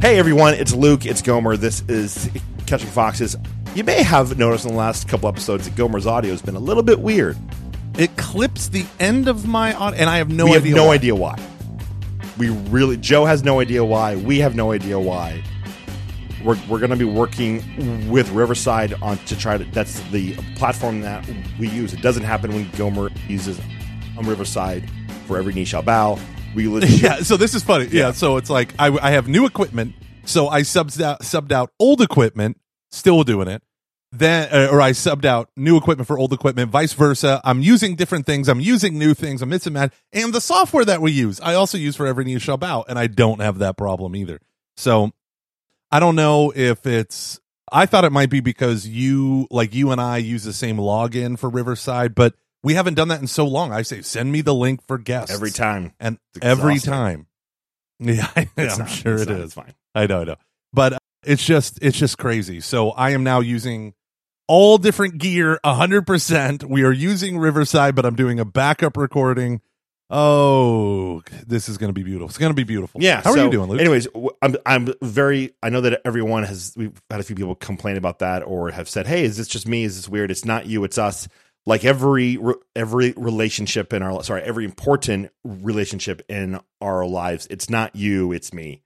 Hey everyone, it's Luke, it's Gomer. This is Catching Foxes. You may have noticed in the last couple episodes that Gomer's audio has been a little bit weird. It clips the end of my audio, and I have no we idea. have no why. idea why. We really, Joe has no idea why. We have no idea why. We're, we're going to be working with Riverside on to try to. That's the platform that we use. It doesn't happen when Gomer uses on Riverside for every knee shall bow. We legit, Yeah, so this is funny. Yeah, so it's like I, I have new equipment, so I subbed out, subbed out old equipment, still doing it. Then, uh, or I subbed out new equipment for old equipment, vice versa. I'm using different things. I'm using new things. I'm mixing that, and the software that we use, I also use for every knee shall bow, and I don't have that problem either. So, I don't know if it's. I thought it might be because you, like you and I, use the same login for Riverside, but we haven't done that in so long. I say send me the link for guests every time. and every time. Yeah, It's I'm not- sure it's it is. not, It's fine. I know, I know. But uh, it's just it's just crazy. So I am now using all different gear 100%. We are using Riverside, but I'm doing a backup recording. Oh, this is going to be beautiful. It's going to be beautiful. Yeah. How so are you doing, Luke? Anyways, I'm I'm very. I know that everyone has. We've had a few people complain about that or have said, "Hey, is this just me? Is this weird? It's not you. It's us." Like every every relationship in our sorry, every important relationship in our lives, it's not you, it's me.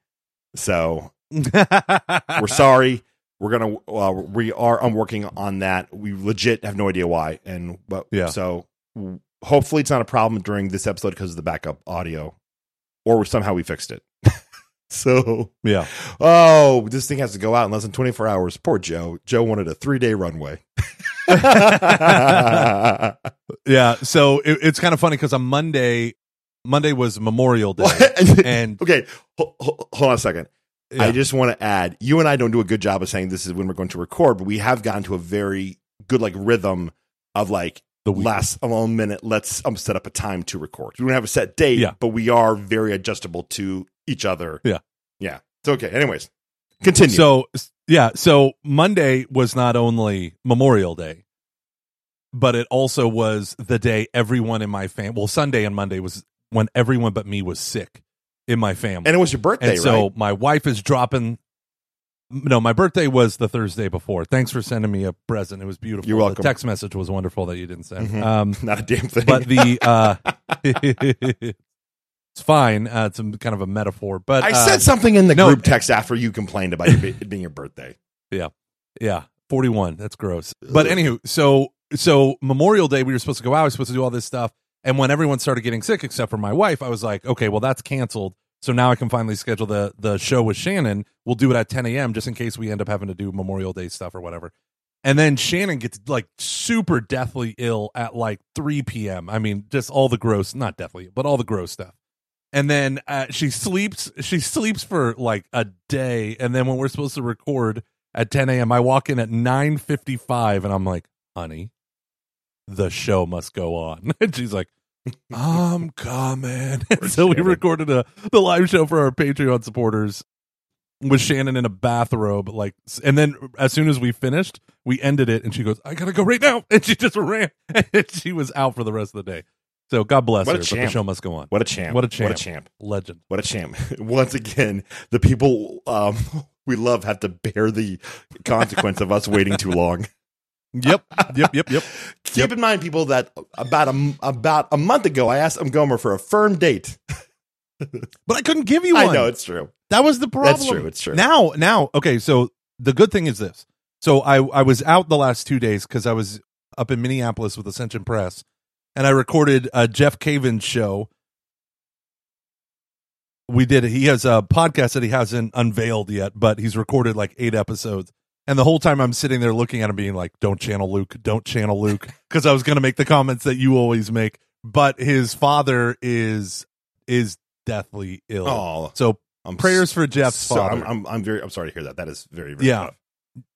So we're sorry. We're gonna. Uh, we are. I'm working on that. We legit have no idea why, and but Yeah. So hopefully, it's not a problem during this episode because of the backup audio, or somehow we fixed it. so yeah. oh, this thing has to go out in less than 24 hours. Poor Joe. Joe wanted a three day runway. Yeah. So it, it's kind of funny because on Monday, Monday was Memorial Day. And okay, ho- ho- hold on a second. I just want to add, you and I don't do a good job of saying this is when we're going to record, but we have gotten to a very good like rhythm of like The week. last a little minute. Let's um, set up a time to record. We don't have a set date, Yeah. but we are very adjustable to each other. Yeah. yeah. It's okay. Anyways, continue. So yeah, so Monday was not only Memorial Day, but it also was the day everyone in my family. Well, Sunday and Monday was when everyone but me was sick in my family, and it was your birthday, And so right? my wife is dropping. No, my birthday was the Thursday before. Thanks for sending me a present. It was beautiful. You're welcome. The text message was wonderful that you didn't send. Mhm. Um, Not a damn thing. but the uh, it's fine. Uh, it's a, kind of a metaphor. But I uh, said something in the no, group text after you complained about your, it being your birthday. Yeah, yeah, forty one. That's gross. But anywho, so so Memorial Day, we were supposed to go out. We were supposed to do all this stuff, and when everyone started getting sick, except for my wife, I was like, okay, well that's canceled. So now I can finally schedule the the show with Shannon. We'll do it at ten a.m. just in case we end up having to do Memorial Day stuff or whatever. And then Shannon gets like super deathly ill at like 3 p.m. I mean, just all the gross, not deathly, but all the gross stuff. And then uh, she sleeps. She sleeps for like a day. And then when we're supposed to record at 10 a.m., I walk in at 9:55, and I'm like, "Honey, the show must go on." And she's like, "I'm coming." So we recorded a the live show for our Patreon supporters with Shannon in a bathrobe, like, and then as soon as we finished, we ended it, and she goes, "I gotta go right now," and she just ran, and she was out for the rest of the day. So God bless What a her, but the show must go on. What a champ. What a champ. What a champ. Legend. What a champ. Once again, the people um, we love have to bear the consequence of us waiting too long. Yep, yep, yep, yep. Keep in mind, people, that about a, about a month ago, I asked Gomer for a firm date. But I couldn't give you one. I know, it's true. That was the problem. That's true. It's true. Now, now, okay. So the good thing is this. So I I was out the last two days because I was up in Minneapolis with Ascension Press, and I recorded a Jeff Cavins show. We did. He has a podcast that he hasn't unveiled yet, but he's recorded like eight episodes. And the whole time I'm sitting there looking at him, being like, "Don't channel Luke, don't channel Luke," because I was going to make the comments that you always make. But his father is is deathly ill. Oh, So I'm prayers for Jeff's so, father. I'm, I'm I'm very I'm sorry to hear that. That is very very Yeah. tough.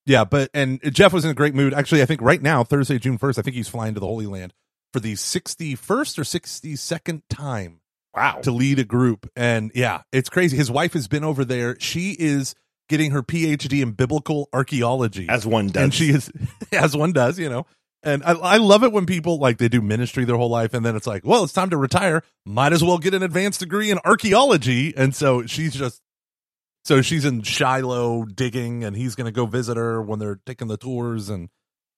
Yeah, but and Jeff was in a great mood. Actually, I think right now, Thursday, June first, I think he's flying to the Holy Land for the sixty first or sixty second time Wow. to lead a group. And yeah, it's crazy. His wife has been over there. She is getting her PhD in biblical archaeology. As one does. and she is as one does, you know. And I, I love it when people like they do ministry their whole life and then it's like, well, it's time to retire. Might as well get an advanced degree in archaeology. And so she's just So she's in Shiloh digging, and he's going to go visit her when they're taking the tours and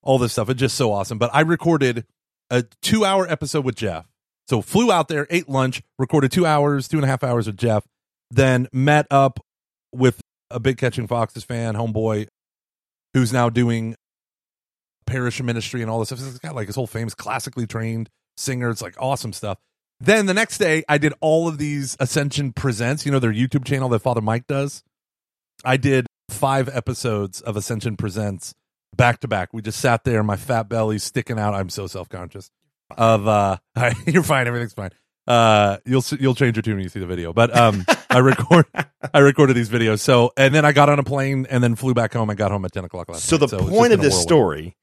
all this stuff. It's just so awesome. But I recorded a two hour episode with Jeff. So flew out there, ate lunch, recorded two hours, two and a half hours with Jeff, then met up with a big Catching Foxes fan, homeboy, who's now doing parish ministry and all this stuff. He's got like his whole famous classically trained singer. It's like awesome stuff. Then the next day, I did all of these Ascension Presents, you know, their YouTube channel that Father Mike does. I did five episodes of Ascension Presents back to back. We just sat there, my fat belly sticking out. I'm so self conscious of, uh, you're fine. Everything's fine. Uh, you'll, you'll change your tune when you see the video, but, um, I record, I recorded these videos. So, and then I got on a plane and then flew back home and got home at 10 o'clock last so night. So the point of this story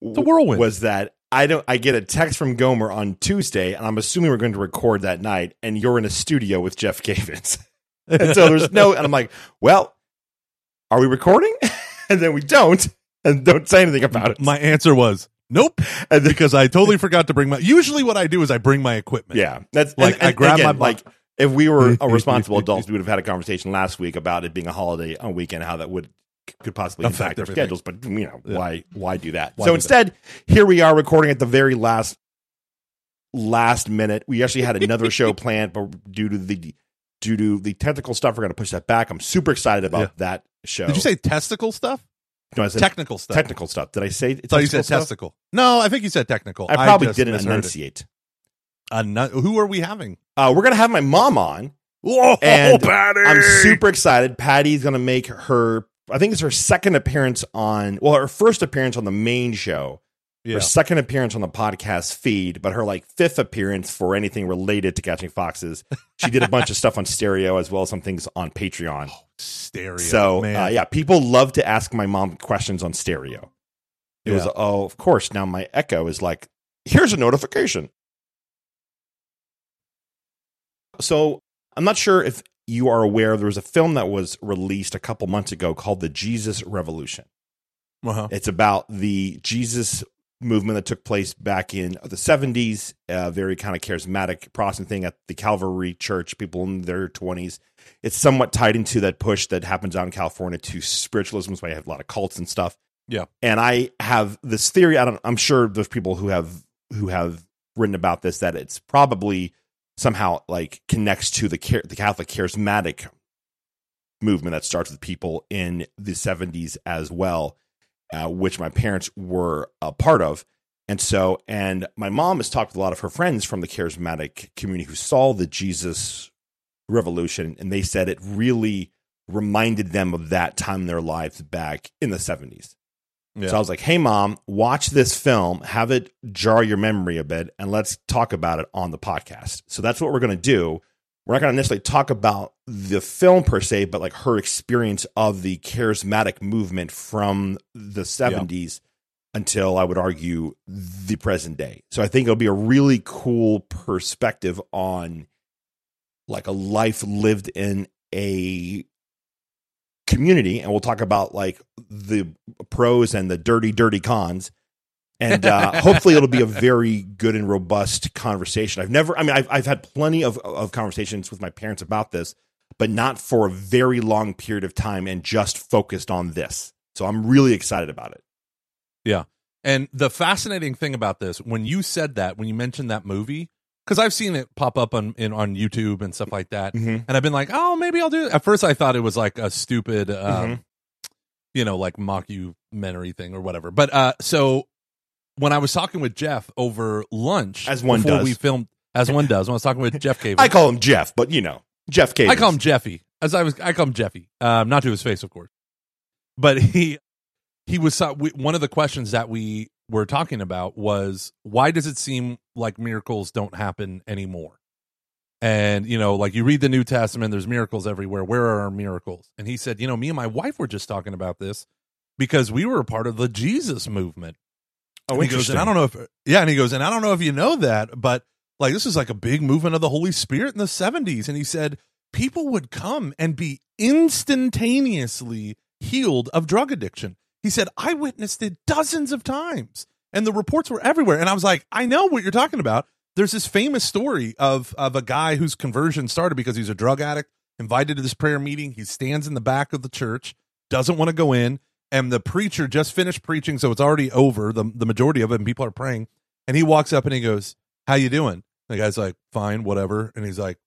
the whirlwind. was that I don't I get a text from Gomer on Tuesday and I'm assuming we're going to record that night and you're in a studio with Jeff Cavins. and so there's no and I'm like, well, are we recording? and then we don't and don't say anything about it. My answer was nope, and because I totally forgot to bring my. Usually, what I do is I bring my equipment. yeah, that's Like, and- I grab again, my- like if we were a responsible adults, we would have had a conversation last week about it being a holiday on weekend, how that would could possibly Affect impact our schedules. But you know, Yeah. why why do that? Why so do that? instead, here we are recording at the very last last minute. We actually had another show planned, but due to the due to the technical stuff, we're going to push that back. I'm super excited about Yeah. that show. Did you say testicle stuff? No, I said Technical stuff. technical stuff? Did I say I thought you said stuff? testicle. No, I think you said technical. I probably just didn't it. enunciate. Enu- who are we having? Uh, we're going to have my mom on. Whoa, And Patty! I'm super excited. Patty's going to make her, I think it's her second appearance on, well, her first appearance on the main show, Yeah. her second appearance on the podcast feed, but her like fifth appearance for anything related to catching foxes. She did a bunch of stuff on stereo as well as some things on Patreon. Stereo. so, uh, yeah, people love to ask my mom questions on stereo. It was, oh, of course. Now my Echo is like, here's a notification. So I'm not sure if you are aware, there was a film that was released a couple months ago called The Jesus Revolution. Uh-huh. It's about the Jesus movement that took place back in the 70s, a very kind of charismatic Protestant thing at the Calvary Church, people in their 20s. It's somewhat tied into that push that happens out in California to spiritualism, so I have a lot of cults and stuff. Yeah. And I have this theory, I don't I'm sure there's people who have who have written about this that it's probably somehow like connects to the char- the Catholic charismatic movement that starts with people in the 70s as well uh, which my parents were a part of. And so, and my mom has talked with a lot of her friends from the charismatic community who saw the Jesus revolution, and they said it really reminded them of that time in their lives back in the 70s. Yeah. So I was like, hey, mom, watch this film, have it jar your memory a bit, and let's talk about it on the podcast. So that's what we're going to do. We're not going to necessarily talk about the film per se, but like her experience of the charismatic movement from the 70s until I would argue the present day. So I think it'll be a really cool perspective on like a life lived in a community and we'll talk about like the pros and the dirty dirty cons and uh, hopefully it'll be a very good and robust conversation i've never i mean i've, I've had plenty of, of conversations with my parents about this but not for a very long period of time and just focused on this so i'm really excited about it Yeah. And the fascinating thing about this, when you said that, when you mentioned that movie, because I've seen it pop up on in, on YouTube and stuff like that, mm-hmm. and I've been like, oh, maybe I'll do it. At first, I thought it was like a stupid, um, Mhm. you know, like mockumentary thing or whatever. But uh, so when I was talking with Jeff over lunch, As one before does. we filmed, as one does, when I was talking with Jeff Cave, i call him jeff but you know jeff Cavins. I call him Jeffy. As I was, I call him Jeffy. Um, not to his face, of course. But he he was uh, one of the questions that we were talking about was why does it seem like miracles don't happen anymore? And you know, like you read the New Testament, there's miracles everywhere. Where are our miracles? And he said, you know, me and my wife were just talking about this because we were a part of the Jesus movement. Oh And he goes, and I don't know if yeah, and he goes, and I don't know if you know that, but like this is like a big movement of the Holy Spirit in the seventies. And he said people would come and be instantaneously healed of drug addiction. He said, I witnessed it dozens of times. And the reports were everywhere. And I was like, I know what you're talking about. There's this famous story of of a guy whose conversion started because he's a drug addict invited to this prayer meeting. He stands in the back of the church, doesn't want to go in, and the preacher just finished preaching, so it's already over. The the majority of it, and people are praying. And he walks up and he goes, "How you doing?" The guy's like, "Fine, whatever." And he's like,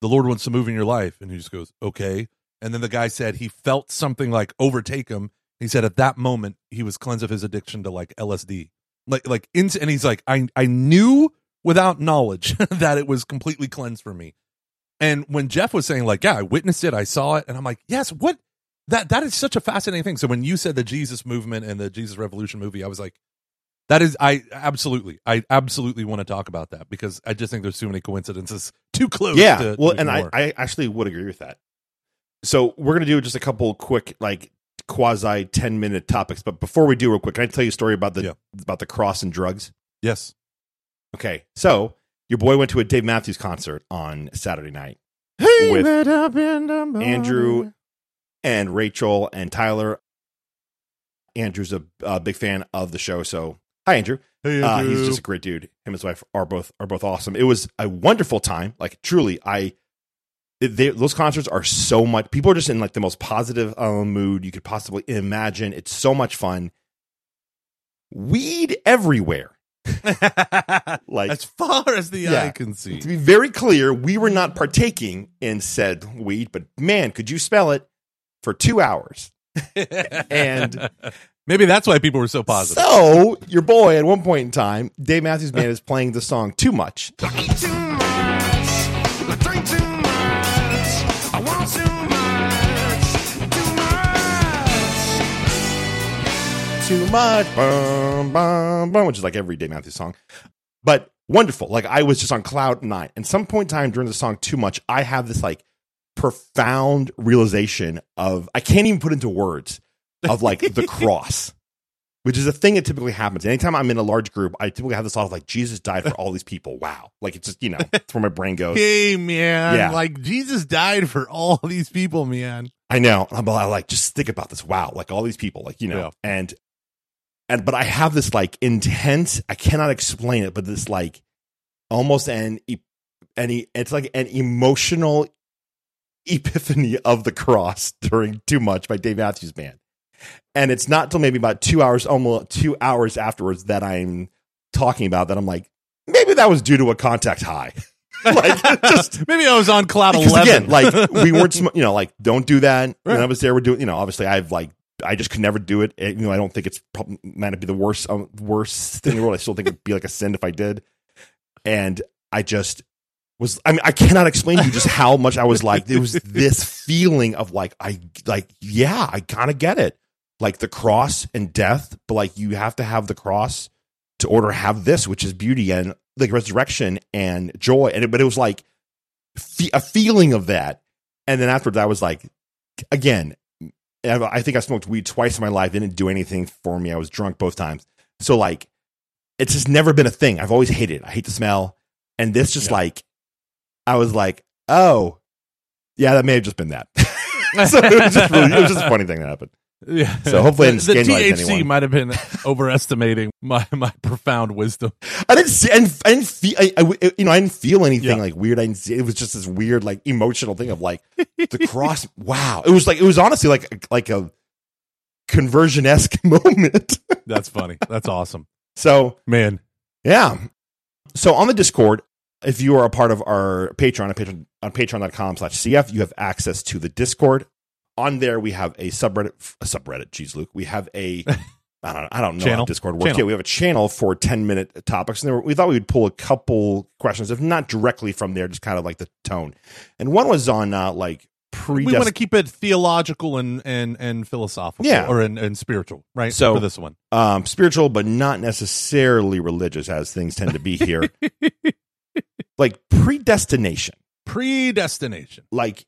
"The Lord wants to move in your life." And he just goes, "Okay." And then the guy said he felt something like overtake him. He said at that moment he was cleansed of his addiction to like LSD, like like in, and he's like, "I I knew without knowledge that it was completely cleansed for me." And when Jeff was saying like, "Yeah, I witnessed it, I saw it," and I'm like, "Yes, what?" That that is such a fascinating thing. So when you said the Jesus movement and the Jesus Revolution movie, I was like, that is, I absolutely, I absolutely want to talk about that because I just think there's too many coincidences, too close. Yeah, to, well, to and I. I actually would agree with that. So we're gonna do just a couple quick, like quasi ten minute topics. But before we do, real quick, can I tell you a story about the Yeah. about the cross and drugs? yes, Okay, so your boy went to a Dave Matthews concert on Saturday night. Hey, With Andrew and Rachel and Tyler. Andrew's a, a big fan of the show, so hi, Andrew. Hey, Uh, he's just a great dude. Him and his wife are both are both awesome. It was a wonderful time. Like truly, I they, those concerts are so much. People are just in like the most positive uh, mood you could possibly imagine. It's so much fun. Weed everywhere. Like as far as the Yeah. eye can see. to be very clear, we were not partaking in said weed, but man, could you smell it for two hours? And maybe that's why people were so positive. So your boy, at one point in time, Dave Matthews Band is playing the song "Too Much." Too much. Too much. Too much. Too much. too much, bum, bum, bum, which is like every Dave Matthews song, but wonderful. Like I was just on cloud nine. And some point in time during the song "Too Much," I have this like profound realization of I can't even put into words of like the cross, which is a thing that typically happens. Anytime I'm in a large group, I typically have this thought of like Jesus died for all these people. Wow, like it's just you know, it's where my brain goes. Hey man, Yeah. like Jesus died for all these people, man. I know. I'm like just think about this. Wow, like all these people, like you know, Yeah. and and but I have this like intense. I cannot explain it, but this like almost an any. It's like an emotional epiphany of the cross during "Too Much" by Dave Matthews Band, and it's not till maybe about two hours, almost two hours afterwards, that I'm talking about that. I'm like, maybe that was due to a contact high. like just Maybe I was on cloud eleven. again, like we weren't, sm- you know, like don't do that. When Right. I was there, we're doing, you know, obviously I've like, I just could never do it. And, you know, I don't think it's probably might not be the worst, um, worst thing in the world. I still think it'd be like a sin if I did. And I just was, I mean, I cannot explain to you just how much I was like, there was this feeling of like, I like, yeah, I kind of get it. Like the cross and death, but like you have to have the cross to order have this, which is beauty and like resurrection and joy. And it, but it was like fe- a feeling of that. And then afterwards, I was like, again, I I think I smoked weed twice in my life. It didn't do anything for me. I was drunk both times. So like, it's just never been a thing. I've always hated it. I hate the smell. And this just Yeah. like, I was like, oh, yeah, that may have just been that. so it was just really, it was just a funny thing that happened. Yeah. So hopefully I the, the THC might have been overestimating my my profound wisdom. I didn't see, I didn't, I didn't feel, I, I- you know, I didn't feel anything Yeah. like weird. I didn't see, it was just this weird, like emotional thing of like the cross. wow. It was like, it was honestly like, like a conversion esque moment. That's funny. That's awesome, so man. yeah. So on the Discord, if you are a part of our Patreon, on Patreon, on patreon.com slash CF, you have access to the Discord. On there, we have a subreddit, a subreddit, geez, Luke. We have a, I don't, I don't know how Discord works. Channel. Yeah, we have a channel for 10 minute topics. And were, we thought we would pull a couple questions, if not directly from there, just kind of like the tone. And one was on uh, like pre. We want to keep it theological and and and philosophical, Yeah. or and, and spiritual, right? So- for this one, Um, spiritual, but not necessarily religious, as things tend to be here. like predestination. predestination. like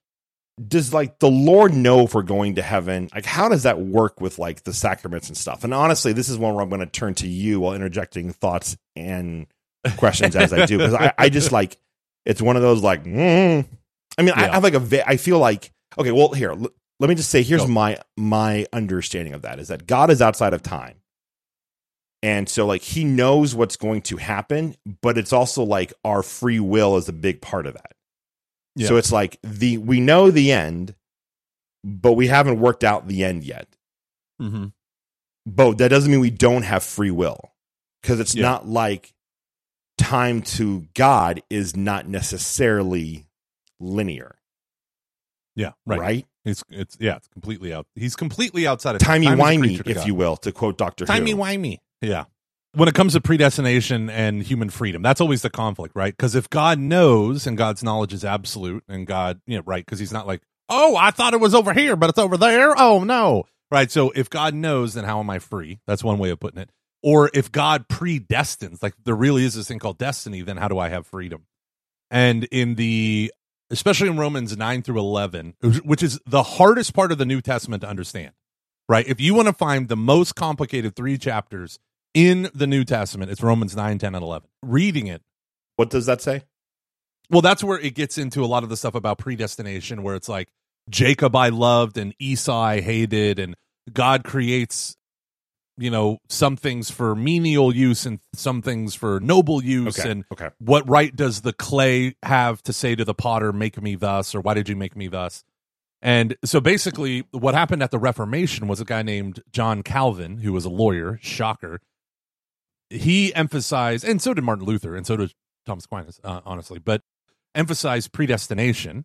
does like the lord know if we're going to heaven like how does that work with like the sacraments and stuff and honestly this is one where i'm going to turn to you while interjecting thoughts and questions as i do because I, I just like it's one of those like mm. i mean I, Yeah. I have like a i feel like okay well here l- let me just say here's Go. my my understanding of that is that god is outside of time and so like he knows what's going to happen but it's also like our free will is a big part of that Yeah. So it's like the we know the end, but we haven't worked out the end yet. Mm-hmm. But that doesn't mean we don't have free will. Because it's Yeah. not like time to God is not necessarily linear, Yeah, right? right. It's it's yeah, it's completely out. He's completely outside of Timey time wimey, if God. you will, to quote Doctor Timey wimey. Yeah. When it comes to predestination and human freedom, that's always the conflict, right? Because if God knows and God's knowledge is absolute, and God, you know, right? Because He's not like, oh, I thought it was over here, but it's over there. Oh no, right? So if God knows, then how am I free? That's one way of putting it. Or if God predestines, like there really is this thing called destiny, then how do I have freedom? And in the especially in Romans 9 through 11, which is the hardest part of the New Testament to understand, right? If you want to find the most complicated three chapters in the New Testament, it's Romans 9, 10, and 11. Reading it, What does that say? well, that's where it gets into a lot of the stuff about predestination, where it's like Jacob I loved and Esau I hated, and God creates, you know, some things for menial use and some things for noble use, Okay. and okay. what right does the clay have to say to the potter, make me thus, or why did you make me thus? And so basically, what happened at the Reformation was a guy named John Calvin, who was a lawyer, shocker. He emphasized, and so did Martin Luther, and so did Thomas Aquinas, uh, honestly, but emphasized predestination.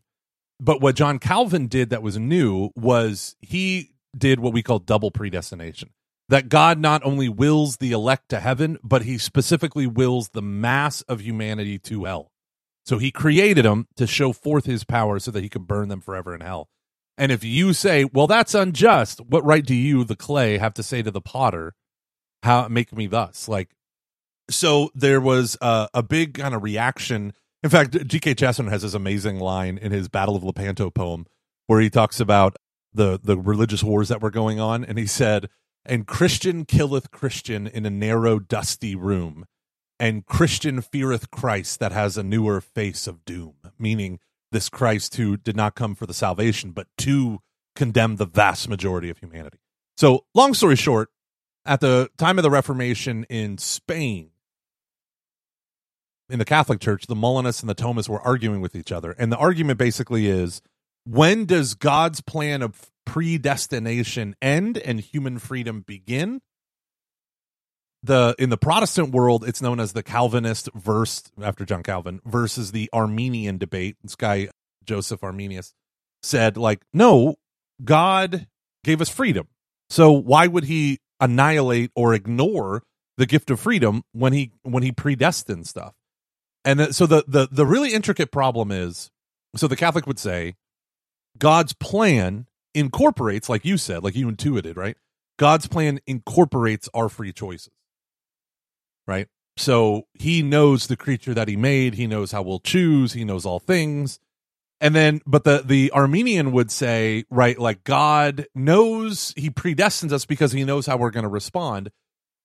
But what John Calvin did that was new was he did what we call double predestination that God not only wills the elect to heaven, but he specifically wills the mass of humanity to hell. So he created them to show forth his power so that he could burn them forever in hell. And if you say, well, that's unjust, what right do you, the clay, have to say to the potter, how make me thus? Like, so there was a, a big kind of reaction. In fact, G.K. Chesterton has this amazing line in his Battle of Lepanto poem where he talks about the, the religious wars that were going on. And he said, and Christian killeth Christian in a narrow, dusty room, and Christian feareth Christ that has a newer face of doom, meaning this Christ who did not come for the salvation, but to condemn the vast majority of humanity. So, long story short, at the time of the Reformation in Spain, in the Catholic Church, the Molinists and the Thomists were arguing with each other. And the argument basically is when does God's plan of predestination end and human freedom begin? The in the Protestant world, it's known as the Calvinist verse after John Calvin versus the Arminian debate. This guy Joseph Arminius said, like, no, God gave us freedom. So why would he annihilate or ignore the gift of freedom when he when he predestined stuff? And so the the the really intricate problem is so the Catholic would say God's plan incorporates, like you said, like you intuited, right? God's plan incorporates our free choices, right? So he knows the creature that he made. He knows how we'll choose. He knows all things. And then, but the, the Arminian would say, right, like God knows he predestines us because he knows how we're going to respond.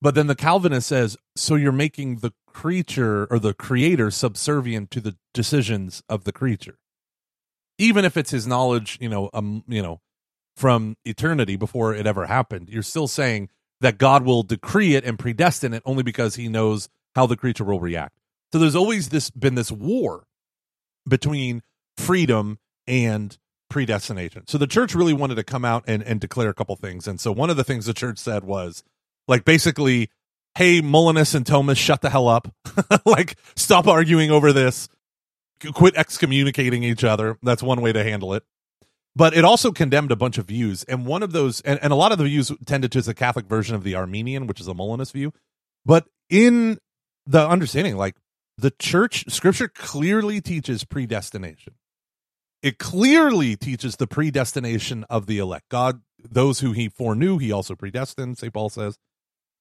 But then the Calvinist says, so you're making the creature or the creator subservient to the decisions of the creature even if it's his knowledge, you know, um, you know, from eternity before it ever happened, you're still saying that God will decree it and predestine it only because he knows how the creature will react. So there's always this been this war between freedom and predestination. So the church really wanted to come out and, and declare a couple things. And so one of the things the church said was like basically, hey, Molinus and Thomas, shut the hell up. like stop arguing over this quit excommunicating each other. That's one way to handle it. But it also condemned a bunch of views. And one of those, and, and a lot of the views tended to the Catholic version of the Arminian, which is a Molinist view. But in the understanding, like the church, scripture clearly teaches predestination. It clearly teaches the predestination of the elect. God, those who he foreknew, he also predestined, St. Paul says.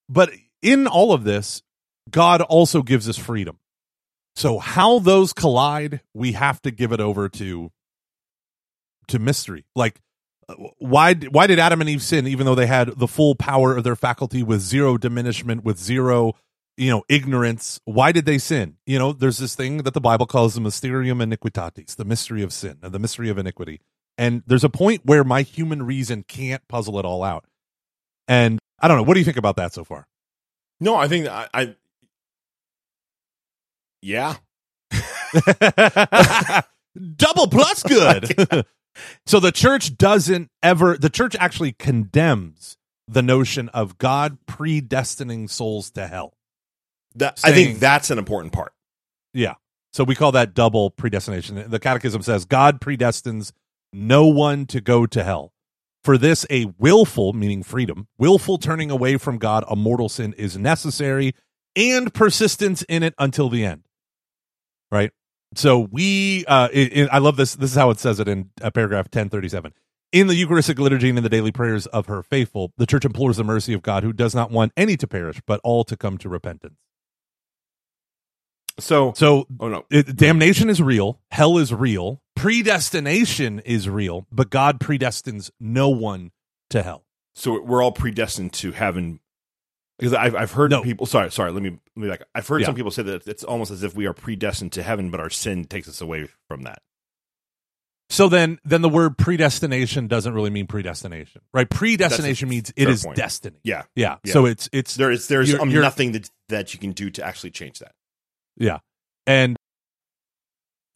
But in all of this, God also gives us freedom. So how those collide, we have to give it over to to mystery. Like uh, why why did Adam and Eve sin even though they had the full power of their faculty with zero diminishment with zero you know ignorance. Why did they sin? You know there's this thing that the bible calls the mysterium iniquitatis the mystery of sin the mystery of iniquity. And there's a point where my human reason can't puzzle it all out. And i don't know. What do you think about that so far? No, I think I, I yeah. double plus good. so the church doesn't ever, the church actually condemns the notion of God predestining souls to hell. That, I think that's an important part. Yeah. So we call that double predestination. The catechism says God predestines no one to go to hell. For this, a willful, meaning freedom, willful turning away from God, a mortal sin is necessary and persistence in it until the end. Right? So we, uh, it, it- I love this. This is how it says it in uh, paragraph 1037. In the Eucharistic liturgy and in the daily prayers of her faithful, the church implores the mercy of God who does not want any to perish, but all to come to repentance. So, So oh no, it, damnation is real hell is real predestination is real but god predestines no one to hell so we're all predestined to heaven because I've I've heard No. people. Sorry, sorry. Let me let me back. I've heard Yeah. some people say that it's almost as if we are predestined to heaven, but our sin takes us away from that. so then then the word predestination doesn't really mean predestination right predestination means it is point. destiny Yeah, yeah. Yeah. so it's it's there is there's You're- um, you're- nothing that that you can do to actually change that. Yeah and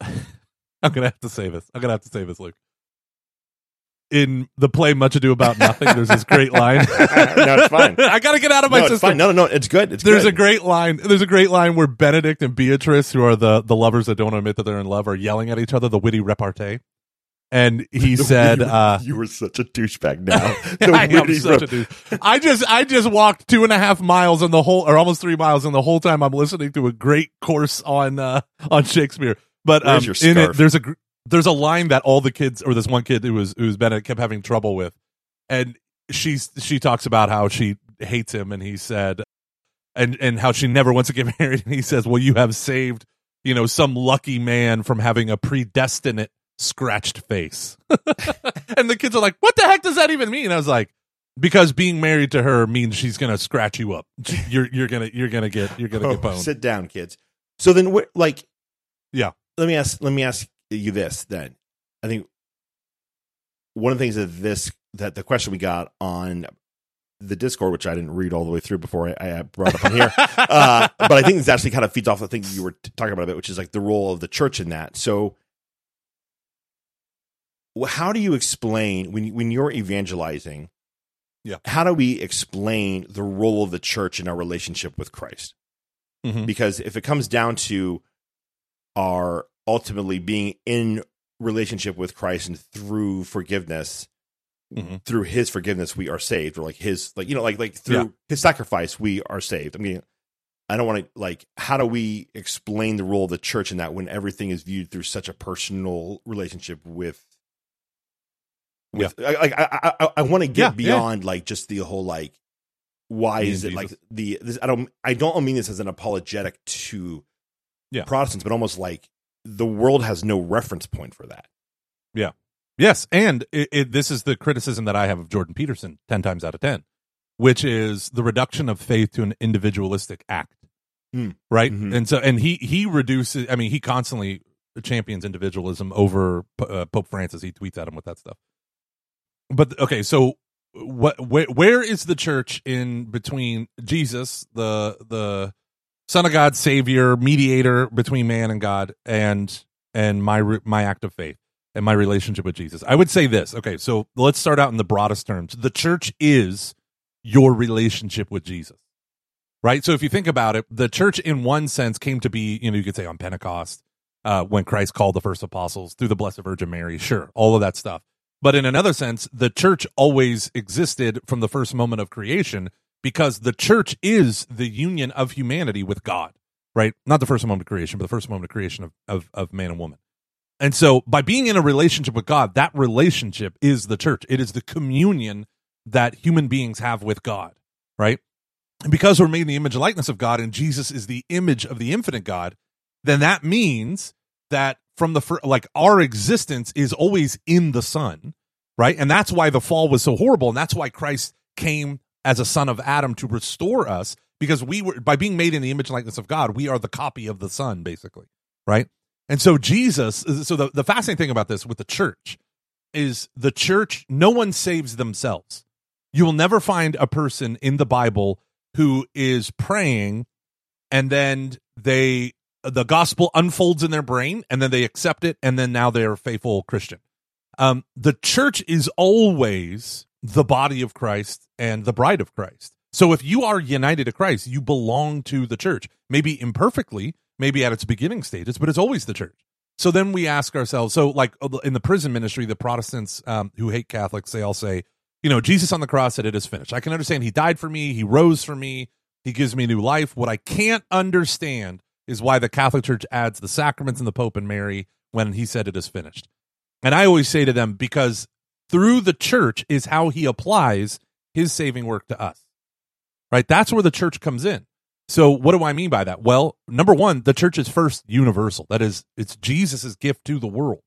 i'm gonna have to say this i'm gonna have to say this luke in the play much ado about nothing there's this great line No, it's fine. i gotta get out of my No, it's system fine. No, no, no. It's good. It's there's good. a great line. There's a great line where Benedick and Beatrice, who are the the lovers that don't admit that they're in love, are yelling at each other. The witty repartee, and he said, you, were- uh, "You were such a douchebag." Now, I am such a dude. I just I just walked two and a half miles in the whole or almost three miles in the whole time I'm listening to a great course on uh on Shakespeare. But um, in it there's a there's a line that all the kids or this one kid who was who was Bennett kept having trouble with, and she's she talks about how she hates him and he said, and and how she never wants to get married and he says, well you have saved you know some lucky man from having a predestinate scratched face, and the kids are like, what the heck does that even mean? I was like because being married to her means she's gonna scratch you up. You're you're gonna you're gonna get you're gonna Oh, get boned. sit down, kids. So then, what? Like, Yeah. Let me ask. Let me ask you this. Then, I think one of the things that this that the question we got on the Discord, which I didn't read all the way through before I, I brought up on here, uh, but I think this actually kind of feeds off the thing you were t- talking about a bit, which is like the role of the church in that. So, how do you explain when when you're evangelizing? Yeah. How do we explain the role of the church in our relationship with Christ? Mhm. Because if it comes down to our ultimately being in relationship with Christ and through forgiveness, Mhm. through His forgiveness, we are saved, or like His, like you know, like like through Yeah. His sacrifice, we are saved. I mean, I don't want to like. How do we explain the role of the church in that when everything is viewed through such a personal relationship with? With, I, like, I, I, I want to get Yeah, yeah. beyond like just the whole like, why Me is it and like the this, I don't I don't mean this as an apologetic to Yeah. Protestants, but almost like the world has no reference point for that. Yeah. Yes, and it, it, this is the criticism that I have of Jordan Peterson ten times out of ten, which is the reduction of faith to an individualistic act, Hmm. right? Mhm. And so, and he he reduces. I mean, he constantly champions individualism over uh, Pope Francis. He tweets at him with that stuff. But okay, so what? Where, where is the church in between Jesus, the the Son of God, Savior, mediator between man and God, and and my my act of faith? and my relationship with Jesus. I would say this. Okay, so let's start out in the broadest terms. The church is your relationship with Jesus. Right? So if you think about it, the church in one sense came to be, you know, you could say on Pentecost, uh, when Christ called the first apostles through the Blessed Virgin Mary, sure, all of that stuff. But in another sense, the church always existed from the first moment of creation because the church is the union of humanity with God, right? Not the first moment of creation, but the first moment of creation of, of, of man and woman. And so by being in a relationship with God, that relationship is the church. It is the communion that human beings have with God, right? And because we're made in the image and likeness of God and Jesus is the image of the infinite God, then that means that from the fir- like our existence is always in the Son, right? And that's why the fall was so horrible and that's why Christ came as a son of Adam to restore us because we were by being made in the image and likeness of God, we are the copy of the Son basically, right? And so Jesus, uh, so the, the fascinating thing about this with the church is the church, no one saves themselves. You will never find a person in the Bible who is praying and then they the gospel unfolds in their brain and then they accept it and then now they're a faithful Christian. Um, the church is always the body of Christ and the bride of Christ. So if you are united to Christ, you belong to the church. Maybe imperfectly, maybe at its beginning stages, but it's always the church. So then we ask ourselves, so like in the prison ministry, the Protestants um, who hate Catholics, they all say, you know, Jesus on the cross said it is finished. I can understand he died for me, he rose for me, he gives me new life. What I can't understand is why the Catholic Church adds the sacraments and the Pope and Mary when he said it is finished. And I always say to them, because through the church is how he applies his saving work to us. Right? That's where the church comes in. So what do I mean by that? Well, number one, the church is first universal. That is, it's Jesus's gift to the world.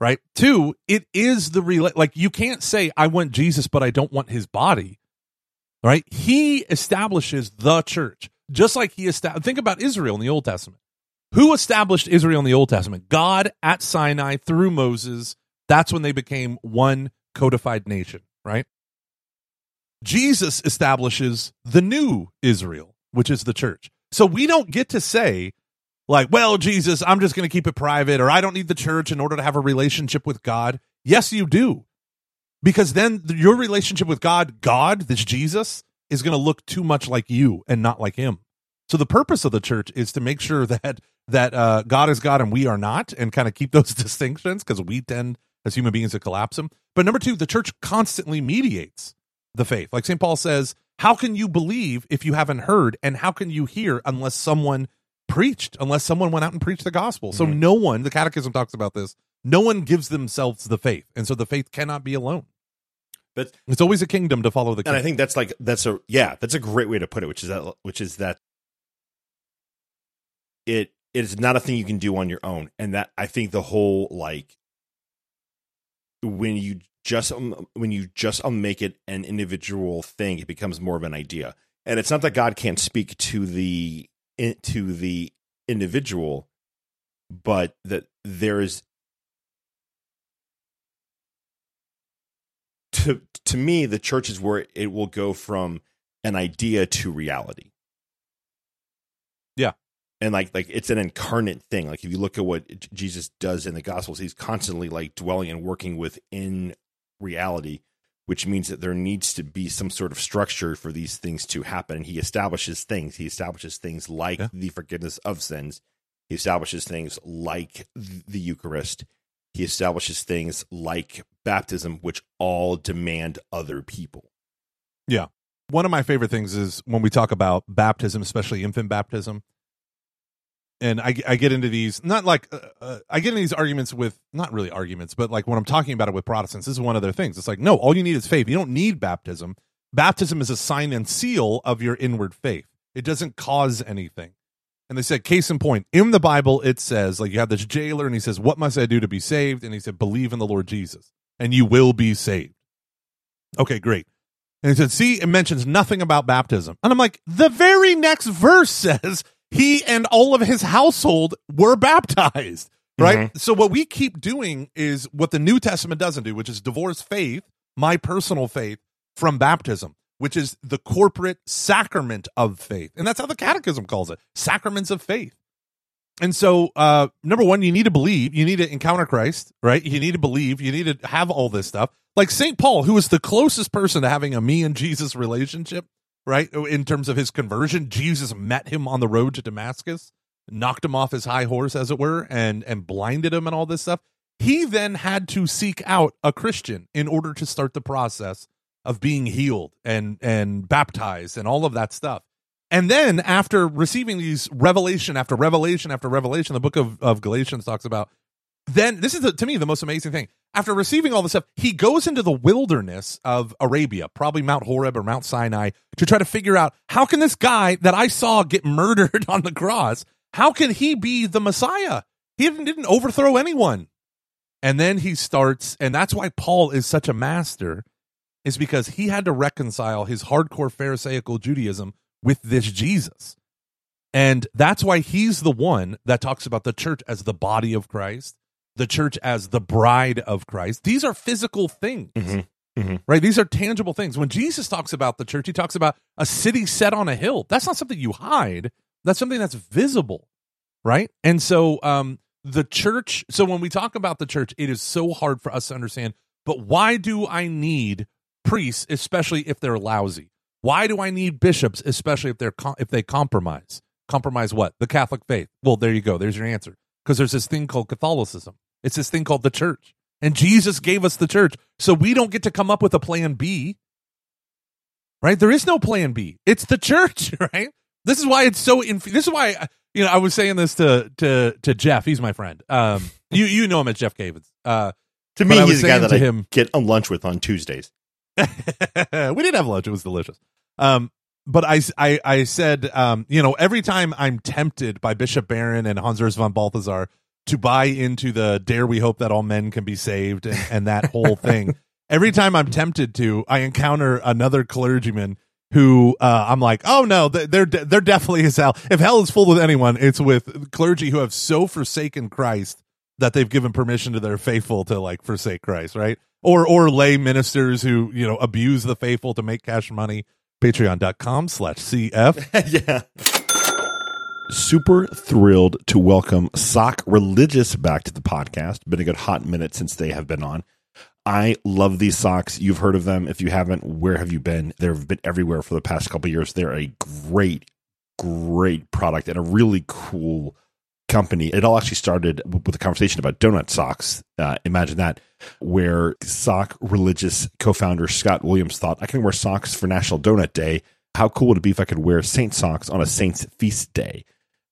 Right? Two, it is the real like you can't say I want Jesus, but I don't want his body. Right? He establishes the church, just like he established. Think about Israel in the Old Testament. Who established Israel in the Old Testament? God at Sinai through Moses. That's when they became one codified nation, right? Jesus establishes the new Israel, which is the church. So we don't get to say, like, well, Jesus, I'm just going to keep it private, or I don't need the church in order to have a relationship with God. Yes, you do. Because then your relationship with God, God, this Jesus, is going to look too much like you and not like him. So the purpose of the church is to make sure that that uh, God is God and we are not, and kind of keep those distinctions because we tend as human beings to collapse them. But number two, the church constantly mediates the faith. Like St. Paul says, how can you believe if you haven't heard? And how can you hear unless someone preached, unless someone went out and preached the gospel? So Mhm. no one, the catechism talks about this, no one gives themselves the faith. And so the faith cannot be alone. But It's always a kingdom to follow the king. and I think that's like that's a yeah, that's a great way to put it, which is that which is that it it is not a thing you can do on your own, and that I think the whole like when you just um, when you just um, make it an individual thing, it becomes more of an idea, and it's not that God can't speak to the in- to the individual, but that there is to to me the church is where it will go from an idea to reality. Yeah. and like like it's an incarnate thing. Like if you look at what jesus does in the gospels he's constantly like dwelling and working within reality which means that there needs to be some sort of structure for these things to happen. And he establishes things. He establishes things like Yeah. the forgiveness of sins. He establishes things like the eucharist he establishes things like baptism, which all demand other people. Yeah. One of my favorite things is when we talk about baptism, especially infant baptism. And I, I get into these, not like, uh, uh, I get into these arguments with, not really arguments, but like when I'm talking about it with Protestants, this is one of their things. It's like, no, all you need is faith. You don't need baptism. Baptism is a sign and seal of your inward faith, it doesn't cause anything. And they said, case in point, in the Bible, it says, like, you have this jailer, and he says, What must I do to be saved? And he said, Believe in the Lord Jesus, and you will be saved. Okay, great. And he said, See, it mentions nothing about baptism. And I'm like, The very next verse says he and all of his household were baptized, right? Mm-hmm. So, what we keep doing is what the New Testament doesn't do, which is divorce faith, my personal faith, from baptism, which is the corporate sacrament of faith. And that's how the Catechism calls it sacraments of faith. And so, uh, number one, you need to believe. You need to encounter Christ, right? You need to believe. You need to have all this stuff. Like St. Paul, who was the closest person to having a me and Jesus relationship, right? In terms of his conversion, Jesus met him on the road to Damascus, knocked him off his high horse, as it were, and and blinded him and all this stuff. He then had to seek out a Christian in order to start the process of being healed and and baptized and all of that stuff. And then after receiving these revelation after revelation after revelation, the book of, of Galatians talks about, then this is the, to me the most amazing thing. After receiving all this stuff, he goes into the wilderness of Arabia, probably Mount Horeb or Mount Sinai, to try to figure out how can this guy that I saw get murdered on the cross, how can he be the Messiah? He didn't, didn't overthrow anyone. And then he starts, and that's why Paul is such a master, is because he had to reconcile his hardcore Pharisaical Judaism with this Jesus. And that's why he's the one that talks about the church as the body of Christ, the church as the bride of Christ. These are physical things, Mhm. Mhm. right? These are tangible things. When Jesus talks about the church, he talks about a city set on a hill. That's not something you hide, that's something that's visible. right? And so um the church so when we talk about the church, it is so hard for us to understand, but why do I need priests especially if they're lousy? Why do I need bishops especially if they're com- if they compromise? Compromise what? The Catholic faith. Well, there you go. There's your answer. Because there's this thing called Catholicism. It's this thing called the church. And Jesus gave us the church. So we don't get to come up with a plan B. Right? There is no plan B. It's the church, right? This is why it's so inf- this is why you know I was saying this to to to Jeff. He's my friend. Um you you know him as Jeff Cavins. Uh To me, I he's the guy that I him- get a lunch with on Tuesdays. we did have lunch. It was delicious. Um, but I, I, I said, um, you know, every time I'm tempted by Bishop Barron and Hans Urs von Balthasar to buy into the dare we hope that all men can be saved and, and that whole thing, every time I'm tempted to, I encounter another clergyman who uh, I'm like, oh no, th- there there definitely is hell. If hell is full with anyone, it's with clergy who have so forsaken Christ that they've given permission to their faithful to like forsake Christ, right? Or or lay ministers who you know abuse the faithful to make cash money. Patreon.com slash CF. yeah. Super thrilled to welcome Sock Religious back to the podcast. Been a good hot minute since they have been on. I love these socks. You've heard of them. If you haven't, where have you been? They've been everywhere for the past couple years. They're a great, great product and a really cool company. It all actually started with a conversation about donut socks. Uh, imagine that, where Sock Religious co-founder Scott Williams thought, "I can wear socks for National Donut Day. How cool would it be if I could wear Saint socks on a Saint's feast day?"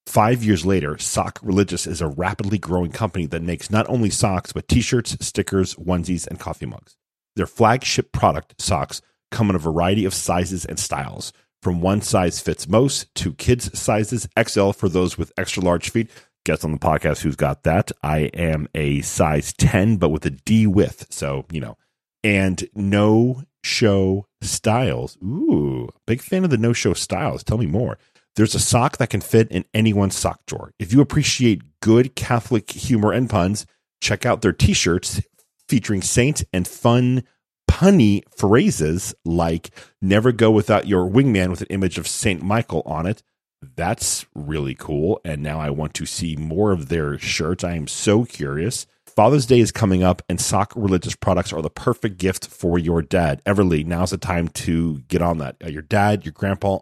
Five years later, Sock Religious is a rapidly growing company that makes not only socks, but t shirts, stickers, onesies, and coffee mugs. Their flagship product, socks, come in a variety of sizes and styles, from one size fits most to kids' sizes, XL for those with extra large feet. Guest on the podcast who's got that. I am a size 10, but with a D width. So, you know, and no show styles. Ooh, big fan of the no show styles. Tell me more. There's a sock that can fit in anyone's sock drawer. If you appreciate good Catholic humor and puns, check out their t shirts featuring saint and fun punny phrases like never go without your wingman with an image of Saint Michael on it. That's really cool. And now I want to see more of their shirts. I am so curious. Father's Day is coming up, and sock religious products are the perfect gift for your dad. Everly, now's the time to get on that. Uh, your dad, your grandpa,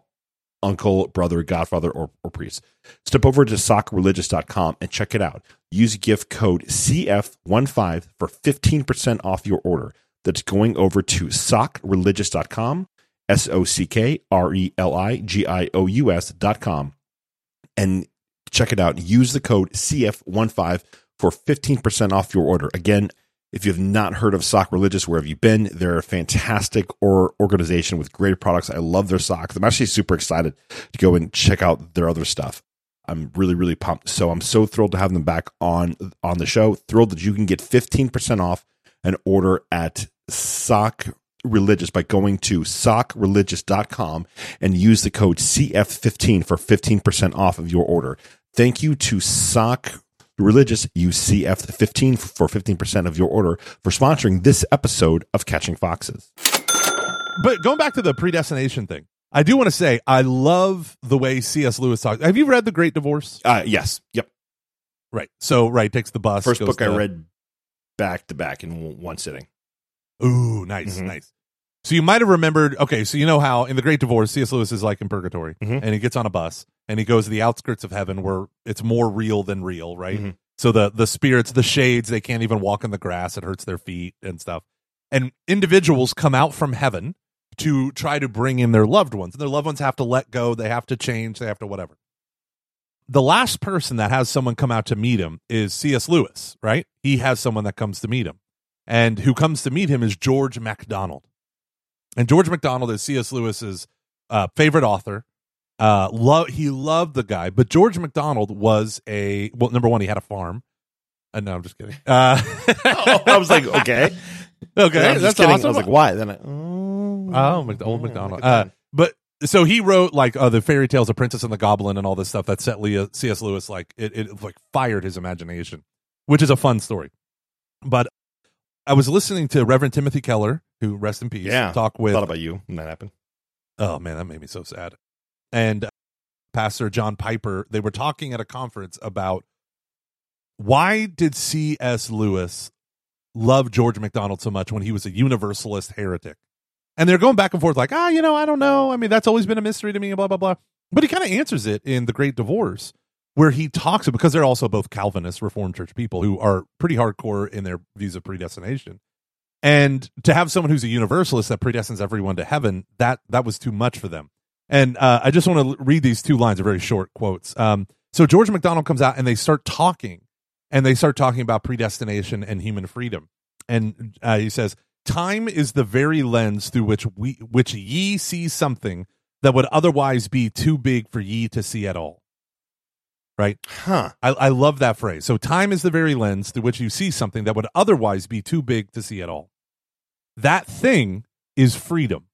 uncle, brother, godfather, or, or priest. Step over to sockreligious.com and check it out. Use gift code CF15 for 15% off your order. That's going over to sockreligious.com, S O C K R E L I G I O U S.com, and check it out. Use the code CF15 for 15% off your order. Again, if you have not heard of Sock Religious, where have you been? They're a fantastic or organization with great products. I love their socks. I'm actually super excited to go and check out their other stuff. I'm really, really pumped. So I'm so thrilled to have them back on on the show. Thrilled that you can get 15% off an order at Sock Religious by going to sockreligious.com and use the code CF15 for 15% off of your order. Thank you to Sock Religious. Use CF15 for 15% of your order for sponsoring this episode of Catching Foxes. But going back to the predestination thing, I do want to say I love the way C.S. Lewis talks. Have you read The Great Divorce? Uh, yes. Yep. Right. So, right, takes the bus. First book I to- read back to back in one sitting. Ooh, nice, Mhm. nice. So you might have remembered. Okay, so you know how in the Great Divorce, C.S. Lewis is like in purgatory, Mhm. and he gets on a bus and he goes to the outskirts of heaven where it's more real than real, right? Mhm. So the the spirits, the shades, they can't even walk in the grass; it hurts their feet and stuff. And individuals come out from heaven to try to bring in their loved ones, and their loved ones have to let go, they have to change, they have to whatever. The last person that has someone come out to meet him is C.S. Lewis, right? He has someone that comes to meet him. And who comes to meet him is George MacDonald. And George MacDonald is C.S. Lewis's uh, favorite author. Uh, lo- he loved the guy, but George MacDonald was a well. Number one, he had a farm. Uh, no, I'm just kidding. Uh, Oh, I was like, okay. okay, just that's kidding. awesome. I was like, why? Then I, oh, Oh, Mc- old McDonald. look Uh, but so he wrote like uh, the fairy tales of Princess and the Goblin and all this stuff that set Lea- C.S. Lewis like it, it like fired his imagination, which is a fun story. But I was listening to Reverend Timothy Keller, who rest in peace, Yeah. talk with thought about you when that happened. Oh man, that made me so sad. And Pastor John Piper. They were talking at a conference about why did C.S. Lewis love George MacDonald so much when he was a universalist heretic? And they're going back and forth like, ah, you know, I don't know. I mean, that's always been a mystery to me, blah, blah, blah. But he kind of answers it in The Great Divorce, where he talks because they're also both Calvinist Reformed Church people who are pretty hardcore in their views of predestination. And to have someone who's a universalist that predestines everyone to heaven, that that was too much for them. And uh, I just want to read these two lines, are very short quotes. Um, so George MacDonald comes out and they start talking, and they start talking about predestination and human freedom. And uh, he says, "Time is the very lens through which we, which ye see something that would otherwise be too big for ye to see at all. Right? Huh. I, I love that phrase. So time is the very lens through which you see something that would otherwise be too big to see at all. That thing is freedom,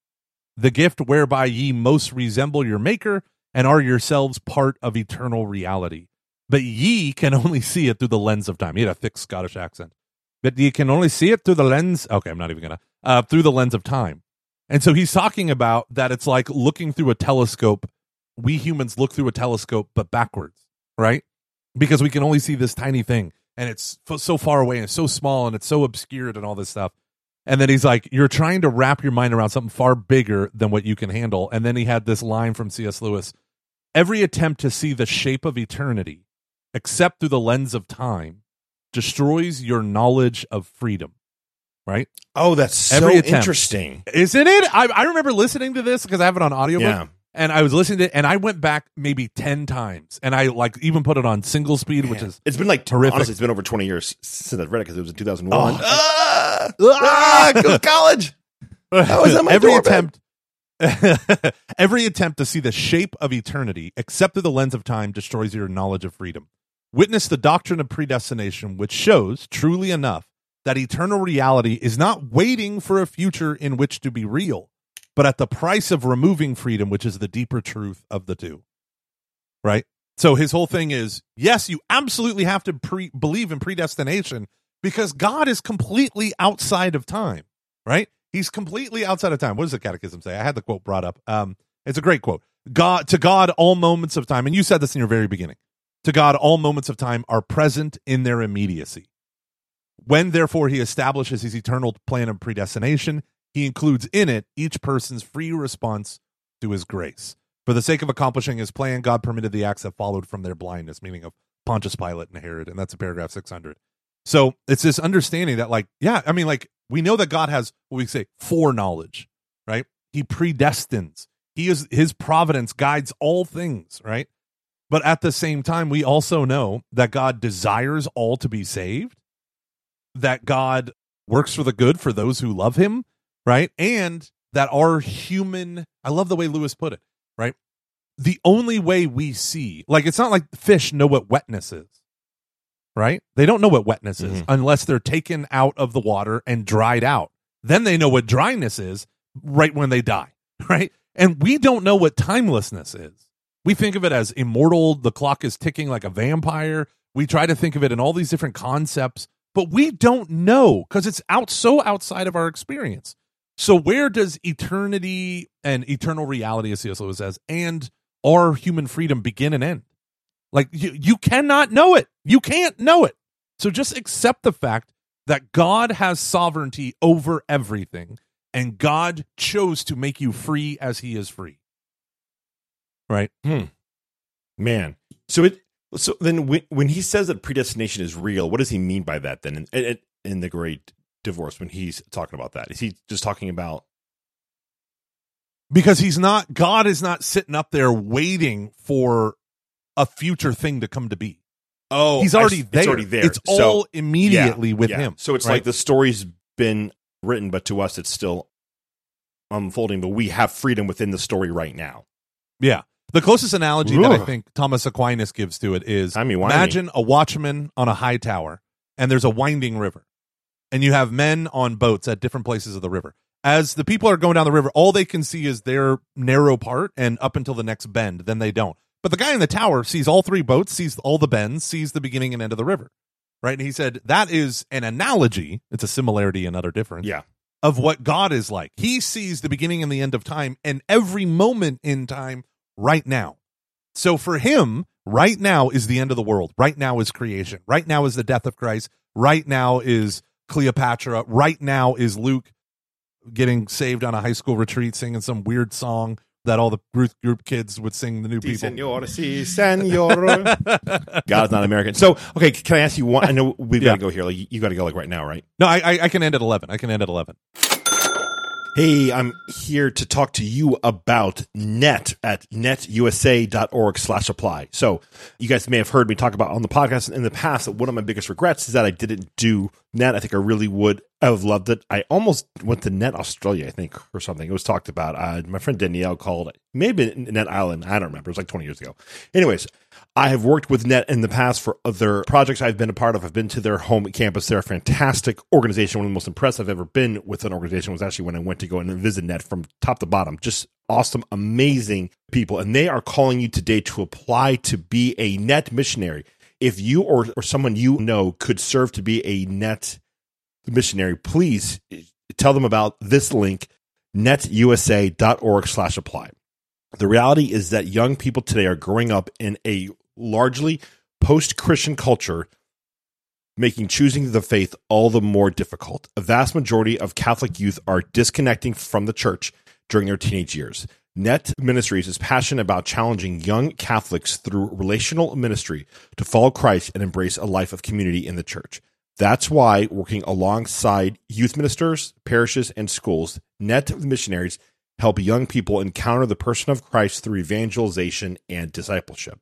the gift whereby ye most resemble your Maker and are yourselves part of eternal reality. But ye can only see it through the lens of time. He had a thick Scottish accent. But ye can only see it through the lens. Okay, I'm not even gonna. Uh, through the lens of time. And so he's talking about that it's like looking through a telescope. We humans look through a telescope, but backwards, right? Because we can only see this tiny thing, and it's f- so far away and it's so small and it's so obscured and all this stuff. And then he's like, You're trying to wrap your mind around something far bigger than what you can handle. And then he had this line from C.S. Lewis Every attempt to see the shape of eternity, except through the lens of time, destroys your knowledge of freedom. Right? Oh, that's so Every attempt. interesting. Isn't it? I, I remember listening to this because I have it on audiobook. Yeah. And I was listening to it, and I went back maybe 10 times. And I like even put it on single speed, which is It's been like Terrific. Honestly, it's been over twenty years since I've read it because it was in two thousand one. Oh. Ah, ah, go to college. That was on my every doorbell. attempt every attempt to see the shape of eternity except through the lens of time destroys your knowledge of freedom witness the doctrine of predestination which shows truly enough that eternal reality is not waiting for a future in which to be real but at the price of removing freedom which is the deeper truth of the two right so his whole thing is yes you absolutely have to pre- believe in predestination because god is completely outside of time right He's completely outside of time. What does the catechism say? I had the quote brought up. Um, it's a great quote. God to God, all moments of time, and you said this in your very beginning. To God, all moments of time are present in their immediacy. When therefore he establishes his eternal plan of predestination, he includes in it each person's free response to his grace. For the sake of accomplishing his plan, God permitted the acts that followed from their blindness, meaning of Pontius Pilate and Herod, and that's in paragraph 600. So it's this understanding that, like, yeah, I mean, like, we know that God has what we say foreknowledge, right? He predestines. He is his providence guides all things, right? But at the same time, we also know that God desires all to be saved, that God works for the good for those who love him, right? And that our human, I love the way Lewis put it, right? The only way we see, like, it's not like fish know what wetness is right? They don't know what wetness is Mhm. unless they're taken out of the water and dried out. Then they know what dryness is right when they die, right? And we don't know what timelessness is. We think of it as immortal, the clock is ticking like a vampire. We try to think of it in all these different concepts, but we don't know because it's out so outside of our experience. So where does eternity and eternal reality, as C.S. Lewis says, and our human freedom begin and end? Like you, you cannot know it. You can't know it. So just accept the fact that God has sovereignty over everything and God chose to make you free as he is free. Right? Hmm. Man. So it so then when, when he says that predestination is real, what does he mean by that then in, in, in the great divorce when he's talking about that? Is he just talking about Because he's not God is not sitting up there waiting for a future thing to come to be. Oh, He's already s- there. It's already there. It's So- all immediately yeah, with yeah. him. So it's right? like the story's been written, but to us it's still unfolding, but we have freedom within the story right now. Yeah. The closest analogy that I think Thomas Aquinas gives to it is imagine a watchman on a high tower and there's a winding river. And you have men on boats at different places of the river. As the people are going down the river, all they can see is their narrow part and up until the next bend. Then they don't. But the guy in the tower sees all three boats, sees all the bends, sees the beginning and end of the river. Right? And he said that is an analogy. It's a similarity and other difference Yeah. of what God is like. He sees the beginning and the end of time and every moment in time right now. So for him, right now is the end of the world. Right now is creation. Right now is the death of Christ. Right now is Cleopatra. Right now is Luke getting saved on a high school retreat singing some weird song that all the group, group kids would sing the new Si, people. senor, si, senor. God is not American. So, okay, can I ask you one? I know we've got to go here. Like, you got to go like right now, right? No, I, I I can end at eleven. I can end at eleven. Hey, I'm here to talk to you about net at netusa.org slash apply. So you guys may have heard me talk about on the podcast in the past that one of my biggest regrets is that I didn't do net. I think I really would have loved it. I almost went to Net Australia, I think, or something. It was talked about. Uh, my friend Danielle called. Maybe Net Island. I don't remember. It was like 20 years ago. Anyways, I have worked with Net in the past for other projects I've been a part of. I've been to their home campus. They're a fantastic organization. One of the most impressed I've ever been with an organization was actually when I went to go and visit Net from top to bottom. Just awesome, amazing people. And they are calling you today to apply to be a Net missionary. If you or, or someone you know could serve to be a Net missionary, please tell them about this link, netusa.org slash apply. The reality is that young people today are growing up in a largely post Christian culture, making choosing the faith all the more difficult. A vast majority of Catholic youth are disconnecting from the church during their teenage years. Net Ministries is passionate about challenging young Catholics through relational ministry to follow Christ and embrace a life of community in the church. That's why, working alongside youth ministers, parishes, and schools, Net Missionaries help young people encounter the person of Christ through evangelization and discipleship.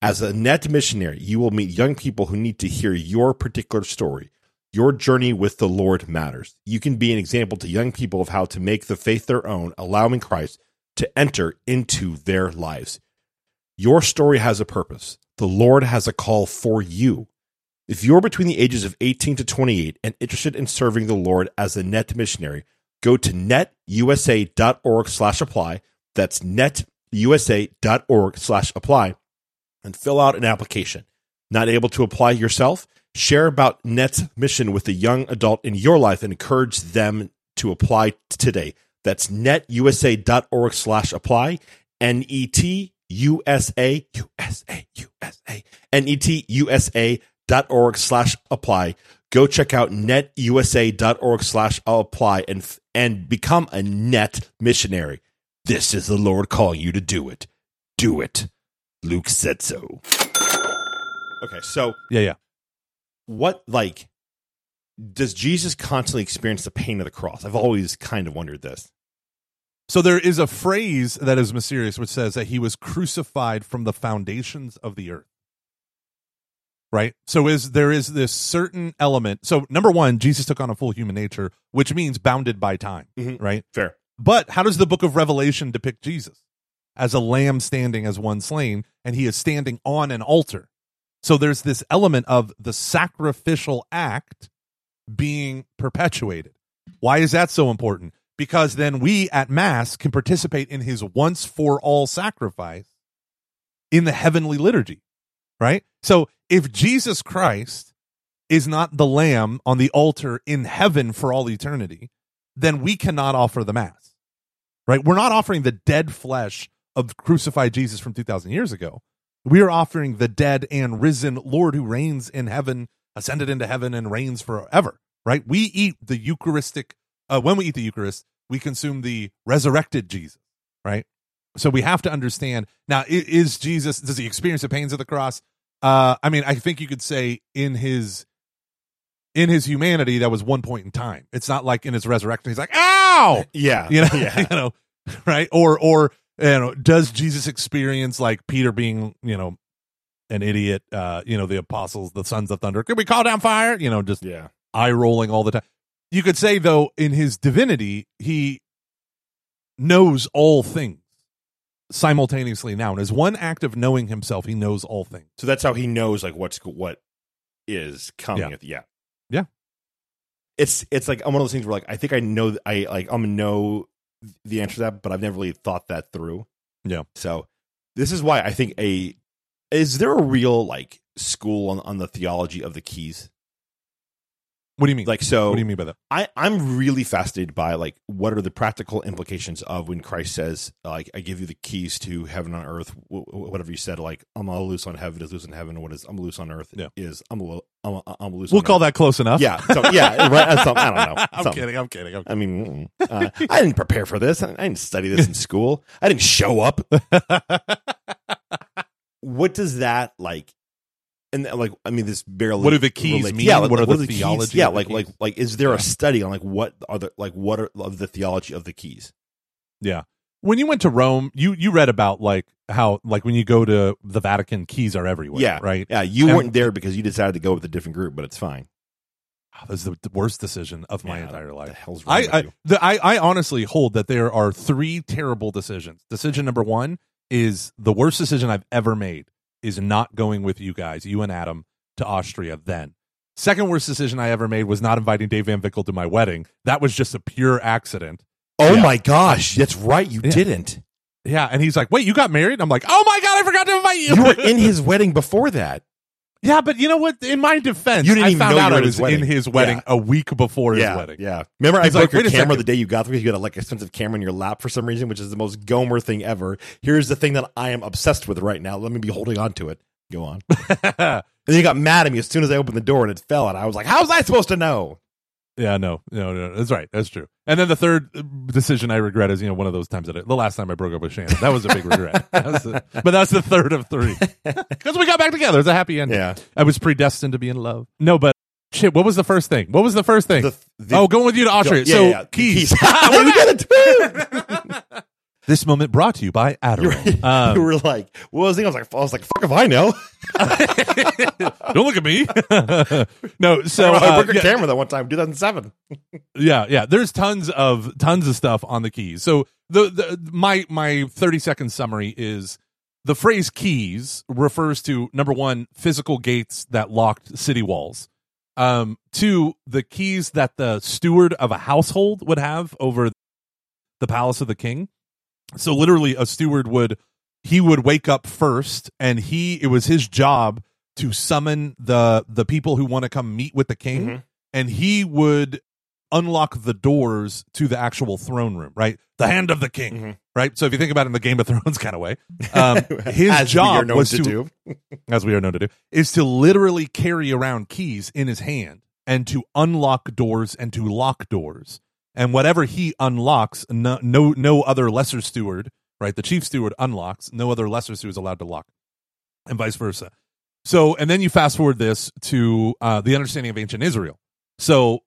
As a net missionary, you will meet young people who need to hear your particular story. Your journey with the Lord matters. You can be an example to young people of how to make the faith their own, allowing Christ to enter into their lives. Your story has a purpose. The Lord has a call for you. If you're between the ages of 18 to 28 and interested in serving the Lord as a net missionary, go to netusa.org slash apply. That's netusa.org slash apply and fill out an application. Not able to apply yourself? Share about Net's mission with a young adult in your life and encourage them to apply today. That's netusa.org slash apply. N-E-T-U-S-A, U-S-A, U-S-A, N-E-T-U-S-A dot org slash apply. Go check out netusa.org slash apply and, and become a net missionary. This is the Lord calling you to do it. Do it. Luke said so. Okay, so Yeah, yeah. what like does Jesus constantly experience the pain of the cross? I've always kind of wondered this. So there is a phrase that is mysterious which says that he was crucified from the foundations of the earth. Right? So is there is this certain element. So number 1, Jesus took on a full human nature, which means bounded by time, Mhm. right? Fair. But how does the book of Revelation depict Jesus? As a lamb standing as one slain, and he is standing on an altar. So there's this element of the sacrificial act being perpetuated. Why is that so important? Because then we at Mass can participate in his once for all sacrifice in the heavenly liturgy, right? So if Jesus Christ is not the lamb on the altar in heaven for all eternity, then we cannot offer the Mass, right? We're not offering the dead flesh of crucified Jesus from 2,000 years ago. We are offering the dead and risen Lord who reigns in heaven, ascended into heaven, and reigns forever, right? We eat the Eucharistic, uh, when we eat the Eucharist, we consume the resurrected Jesus, right? So we have to understand now, is Jesus, does he experience the pains of the cross? Uh, I mean, I think you could say in his in his humanity, that was one point in time. It's not like in his resurrection, he's like, ow! Yeah. you know, Yeah. you know, right? Or or you know, does Jesus experience like Peter being, you know, an idiot? Uh, you know, the apostles, the sons of thunder. Could we call down fire? You know, just Yeah. eye rolling all the time. You could say though, in his divinity, he knows all things simultaneously now, and as one act of knowing himself, he knows all things. So that's how he knows like what's what is coming. Yeah. At the, yeah. Yeah. It's it's like I'm one of those things where like I think I know I like I'm know the answer to that, but I've never really thought that through. Yeah. So this is why I think a is there a real like school on, on the theology of the keys? What do you mean? Like so, what do you mean by that? I, I'm really fascinated by like what are the practical implications of when Christ says like I give you the keys to heaven on earth wh- wh- whatever you said like I'm all loose on heaven is loose in heaven what is I'm loose on earth Yeah. is I'm a, lo- I'm, a, I'm loose We'll call earth. that close enough. yeah so, yeah right, something, I don't know I'm kidding. I'm kidding. I'm I mean mm, uh, I didn't prepare for this I didn't study this in school I didn't show up what does that like and like I mean this barely What do the keys relates- mean? Yeah, like, What are the keys- theology Yeah, the like like keys? like is there Yeah. a study on like what are the like what are of the theology of the keys? Yeah. When you went to Rome, you you read about like how like when you go to the Vatican, keys are everywhere. Yeah, Right. Yeah, you And- weren't there because you decided to go with a different group, but it's fine. Oh, this is the worst decision of my Yeah, entire life. The hell's wrong I with I, the, I I honestly hold that there are three terrible decisions. Decision number one is the worst decision I've ever made is not going with you guys, you and Adam, to Austria. Then, second worst decision I ever made was not inviting Dave Van Vickle to my wedding. That was just a pure accident. Oh Yeah. my gosh, that's right. You Yeah. didn't. Yeah, and he's like, "Wait, you got married?" I'm like, "Oh my god, I forgot to invite you." You were in his wedding before that. Yeah, but you know what? In my defense, You didn't I even found know out I was in his wedding Yeah. a week before his yeah, wedding. yeah. Remember, He's I like, your camera the day you got there. Because you had a like expensive camera in your lap for some reason, which is the most Gomer thing ever. Here's the thing that I am obsessed with right now. Let me be holding on to it. Go on. and then you got mad at me as soon as I opened the door and it fell, and I was like, "How was I supposed to know?" Yeah, no, no, no, that's right. That's true. And then the third decision I regret is, you know, one of those times that I, the last time I broke up with Shannon. That was a big regret. That the- but that's the third of three because we got back together. It's a happy ending. Yeah. I was predestined to be in love. No, but shit. What was the first thing? What was the first thing? The, the, oh, going with you to Austria. yeah, so yeah, yeah. keys. we did it. This moment brought to you by you, Adderall. were, Um, you were like, what was the? I was like, I was like, fuck if I know. don't look at me. no, so I uh, broke your yeah, camera that one time, 2007. yeah, yeah. There's tons of tons of stuff on the keys. So the, the my my 30 second summary is the phrase keys refers to number one, physical gates that locked city walls. Um, two, the keys that the steward of a household would have over the palace of the king. So literally, a steward would he would wake up first, and he it was his job to summon the the people who want to come meet with the king, Mhm. and he would unlock the doors to the actual throne room. Right, the hand of the king. Mhm. Right. So if you think about it in the Game of Thrones kind of way, um, his As we are job was to to do. as we are known to do, is to literally carry around keys in his hand and to unlock doors and to lock doors. And whatever he unlocks, no, no, no other lesser steward, right? The chief steward unlocks, no other lesser steward is allowed to lock, and vice versa. So, and then you fast forward this to uh, the understanding of ancient Israel. So,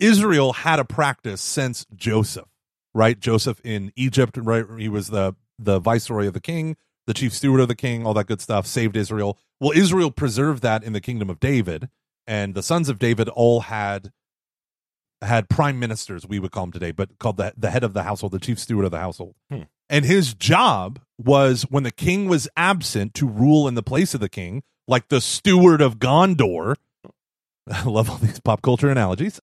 Israel had a practice since Joseph, right? Joseph in Egypt, right? He was the the viceroy of the king, the chief steward of the king, all that good stuff, saved Israel. Well, Israel preserved that in the kingdom of David, and the sons of David all had had prime ministers, we would call them today, but called the the head of the household, the chief steward of the household. Hmm. And his job was when the king was absent to rule in the place of the king, like the steward of Gondor. I love all these pop culture analogies.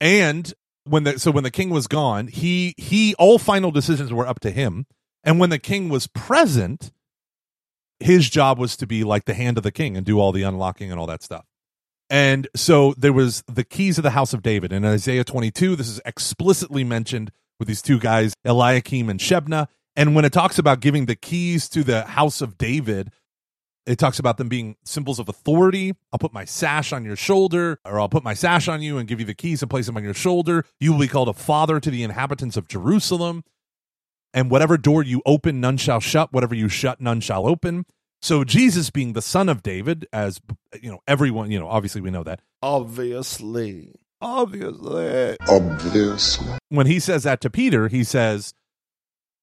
And when the so when the king was gone, he he all final decisions were up to him. And when the king was present, his job was to be like the hand of the king and do all the unlocking and all that stuff. And so there was the keys of the house of David. In Isaiah 22, this is explicitly mentioned with these two guys, Eliakim and Shebna. And when it talks about giving the keys to the house of David, it talks about them being symbols of authority. I'll put my sash on your shoulder, or I'll put my sash on you and give you the keys and place them on your shoulder. You will be called a father to the inhabitants of Jerusalem. And whatever door you open, none shall shut. Whatever you shut, none shall open. So Jesus being the son of David, as you know, everyone, you know, obviously we know that. Obviously. Obviously. Obviously. When he says that to Peter, he says,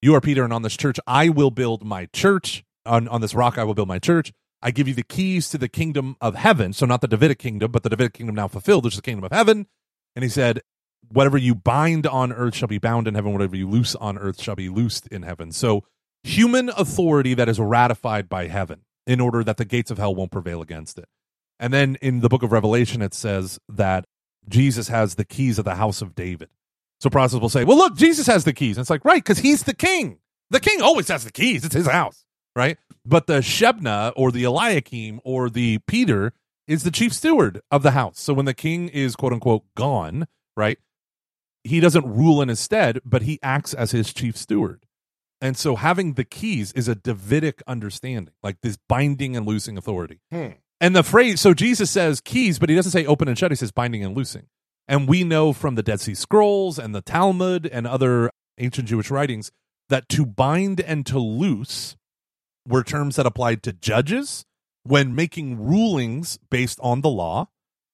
You are Peter, and on this church I will build my church. On, on this rock I will build my church. I give you the keys to the kingdom of heaven. So not the Davidic kingdom, but the Davidic kingdom now fulfilled, which is the kingdom of heaven. And he said, Whatever you bind on earth shall be bound in heaven, whatever you loose on earth shall be loosed in heaven. So human authority that is ratified by heaven in order that the gates of hell won't prevail against it. And then in the book of Revelation, it says that Jesus has the keys of the house of David. So Protestants will say, well, look, Jesus has the keys. And it's like, right, because he's the king. The king always has the keys. It's his house, right? But the Shebna or the Eliakim or the Peter is the chief steward of the house. So when the king is quote unquote gone, right, he doesn't rule in his stead, but he acts as his chief steward. And so having the keys is a Davidic understanding, like this binding and loosing authority. Hmm. And the phrase, so Jesus says keys, but he doesn't say open and shut. He says binding and loosing. And we know from the Dead Sea Scrolls and the Talmud and other ancient Jewish writings that to bind and to loose were terms that applied to judges when making rulings based on the law,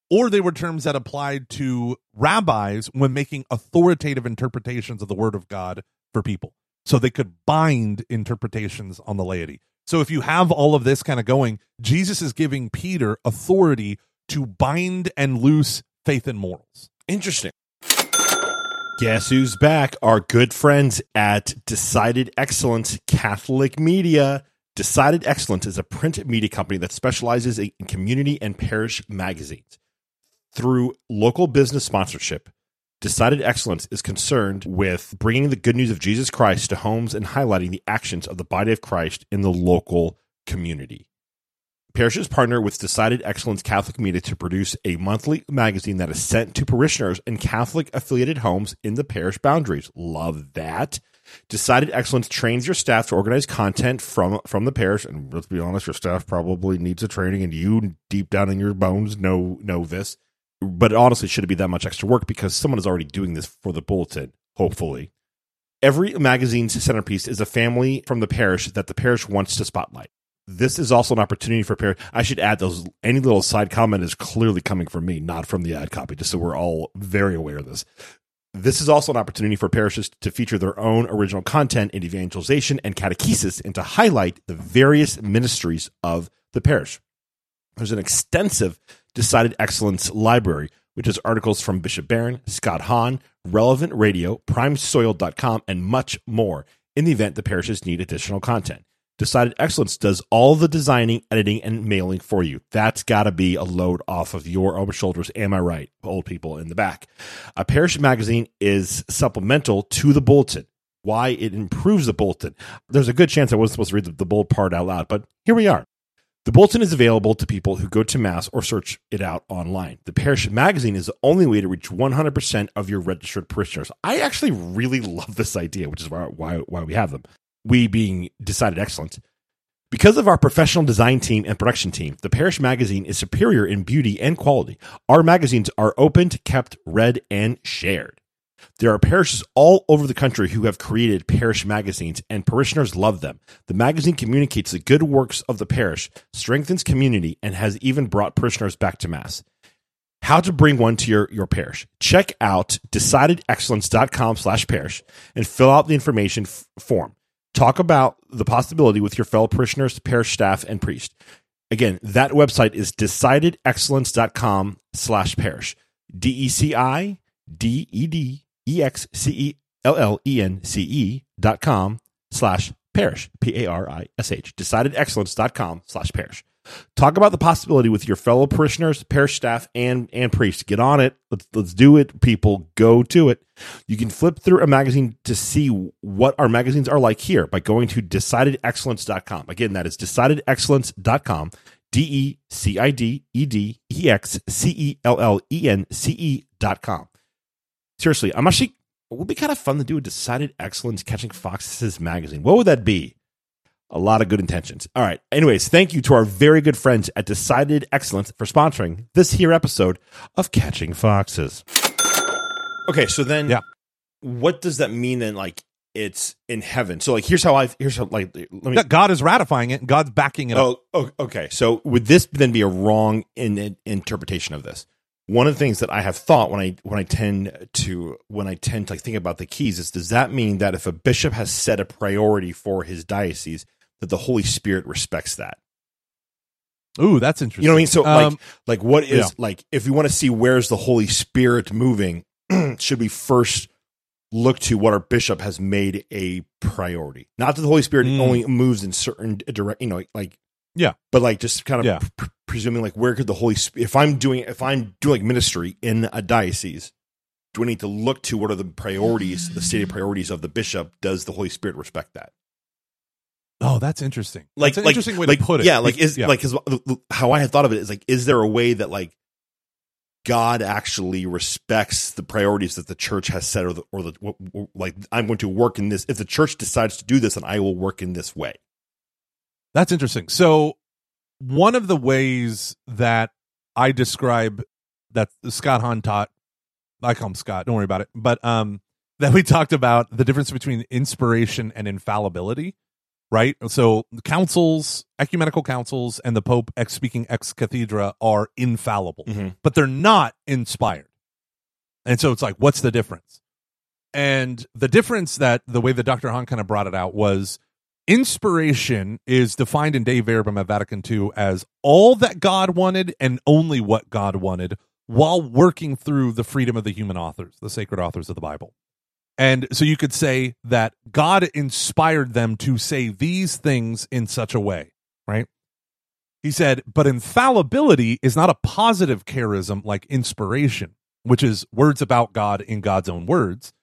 or they were terms that applied to rabbis when making authoritative interpretations of the word of God for people. So they could bind interpretations on the laity. So if you have all of this kind of going, Jesus is giving Peter authority to bind and loose faith and morals. Interesting. Guess who's back? Our good friends at Decided Excellence Catholic Media. Decided Excellence is a print media company that specializes in community and parish magazines. Through local business sponsorship, Decided Excellence is concerned with bringing the good news of Jesus Christ to homes and highlighting the actions of the body of Christ in the local community. Parishes partner with Decided Excellence Catholic Media to produce a monthly magazine that is sent to parishioners in Catholic affiliated homes in the parish boundaries. Love that. Decided Excellence trains your staff to organize content from from the parish, and let's be honest, your staff probably needs a training, and you deep down in your bones know know this. But honestly, should it be that much extra work because someone is already doing this for the bulletin? Hopefully, every magazine's centerpiece is a family from the parish that the parish wants to spotlight this is also an opportunity for parish. I should add those. Any little side comment is clearly coming from me, not from the ad copy, just so we're all very aware of this. This is also an opportunity for parishes to feature their own original content in evangelization and catechesis and to highlight the various ministries of the parish. There's an extensive decided excellence library, which is articles from Bishop Barron, Scott Hahn, Relevant Radio, PrimeSoil.com, and much more in the event the parishes need additional content. Decided Excellence does all the designing, editing, and mailing for you. That's got to be a load off of your own shoulders. Am I right, old people in the back? A parish magazine is supplemental to the bulletin. Why it improves the bulletin. There's a good chance I wasn't supposed to read the, the bold part out loud, but here we are. The bulletin is available to people who go to Mass or search it out online. The parish magazine is the only way to reach 100% of your registered parishioners. I actually really love this idea, which is why, why, why we have them we being decided excellent. Because of our professional design team and production team, the Parish Magazine is superior in beauty and quality. Our magazines are opened, kept, read, and shared. There are parishes all over the country who have created parish magazines, and parishioners love them. The magazine communicates the good works of the parish, strengthens community, and has even brought parishioners back to Mass. How to bring one to your, your parish. Check out decidedexcellence.com slash parish and fill out the information f- form talk about the possibility with your fellow parishioners, parish staff, and priest. Again, that website is decidedexcellence.com slash parish. D E C I D E D E X C E L L E N C E dot com slash parish. P A R I S H. Decidedexcellence.com slash parish. Talk about the possibility with your fellow parishioners, parish staff, and and priests. Get on it. Let's let's do it, people. Go to it. You can flip through a magazine to see what our magazines are like here by going to decidedexcellence.com. Again, that is decidedexcellence.com. D E C I D E D E X C E L L E N C E dot com. Seriously, I'm actually it would be kind of fun to do a decided excellence catching foxes magazine. What would that be? a lot of good intentions. All right. Anyways, thank you to our very good friends at Decided Excellence for sponsoring this here episode of Catching Foxes. Okay, so then Yeah. what does that mean then like it's in heaven? So like here's how I here's how like let me That God is ratifying it God's backing it up. Oh, oh, okay. So would this then be a wrong in, in- interpretation of this? One of the things that I have thought when I when I tend to when I tend to like think about the keys is does that mean that if a bishop has set a priority for his diocese that the Holy Spirit respects that? Ooh, that's interesting. You know what I mean? So like Um, like what is yeah. like if we want to see where's the Holy Spirit moving, should we first look to what our bishop has made a priority? Not that the Holy Spirit Mm. only moves in certain direct, you know, like Yeah. but like just kind of Yeah. pr- presuming like where could the Holy Spirit if I'm doing if I'm doing like ministry in a diocese, do I need to look to what are the priorities, the stated priorities of the bishop? Does the Holy Spirit respect that? Oh, that's interesting. Like, that's an like, interesting way like, to put it. Yeah, like is yeah. like because how I had thought of it is like, is there a way that like God actually respects the priorities that the church has set, or the or the like I'm going to work in this. If the church decides to do this, then I will work in this way. That's interesting. So, one of the ways that I describe that Scott Hahn taught, I call him Scott, don't worry about it, but um, that we talked about the difference between inspiration and infallibility, right? So, councils, ecumenical councils, and the Pope ex speaking ex cathedra are infallible, Mhm. but they're not inspired. And so, it's like, what's the difference? And the difference that the way that Dr. Hahn kind of brought it out was inspiration is defined in Dei Verbum at Vatican II as all that God wanted and only what God wanted while working through the freedom of the human authors, the sacred authors of the Bible. And so you could say that God inspired them to say these things in such a way, right? He said, but infallibility is not a positive charism like inspiration, which is words about God in God's own words.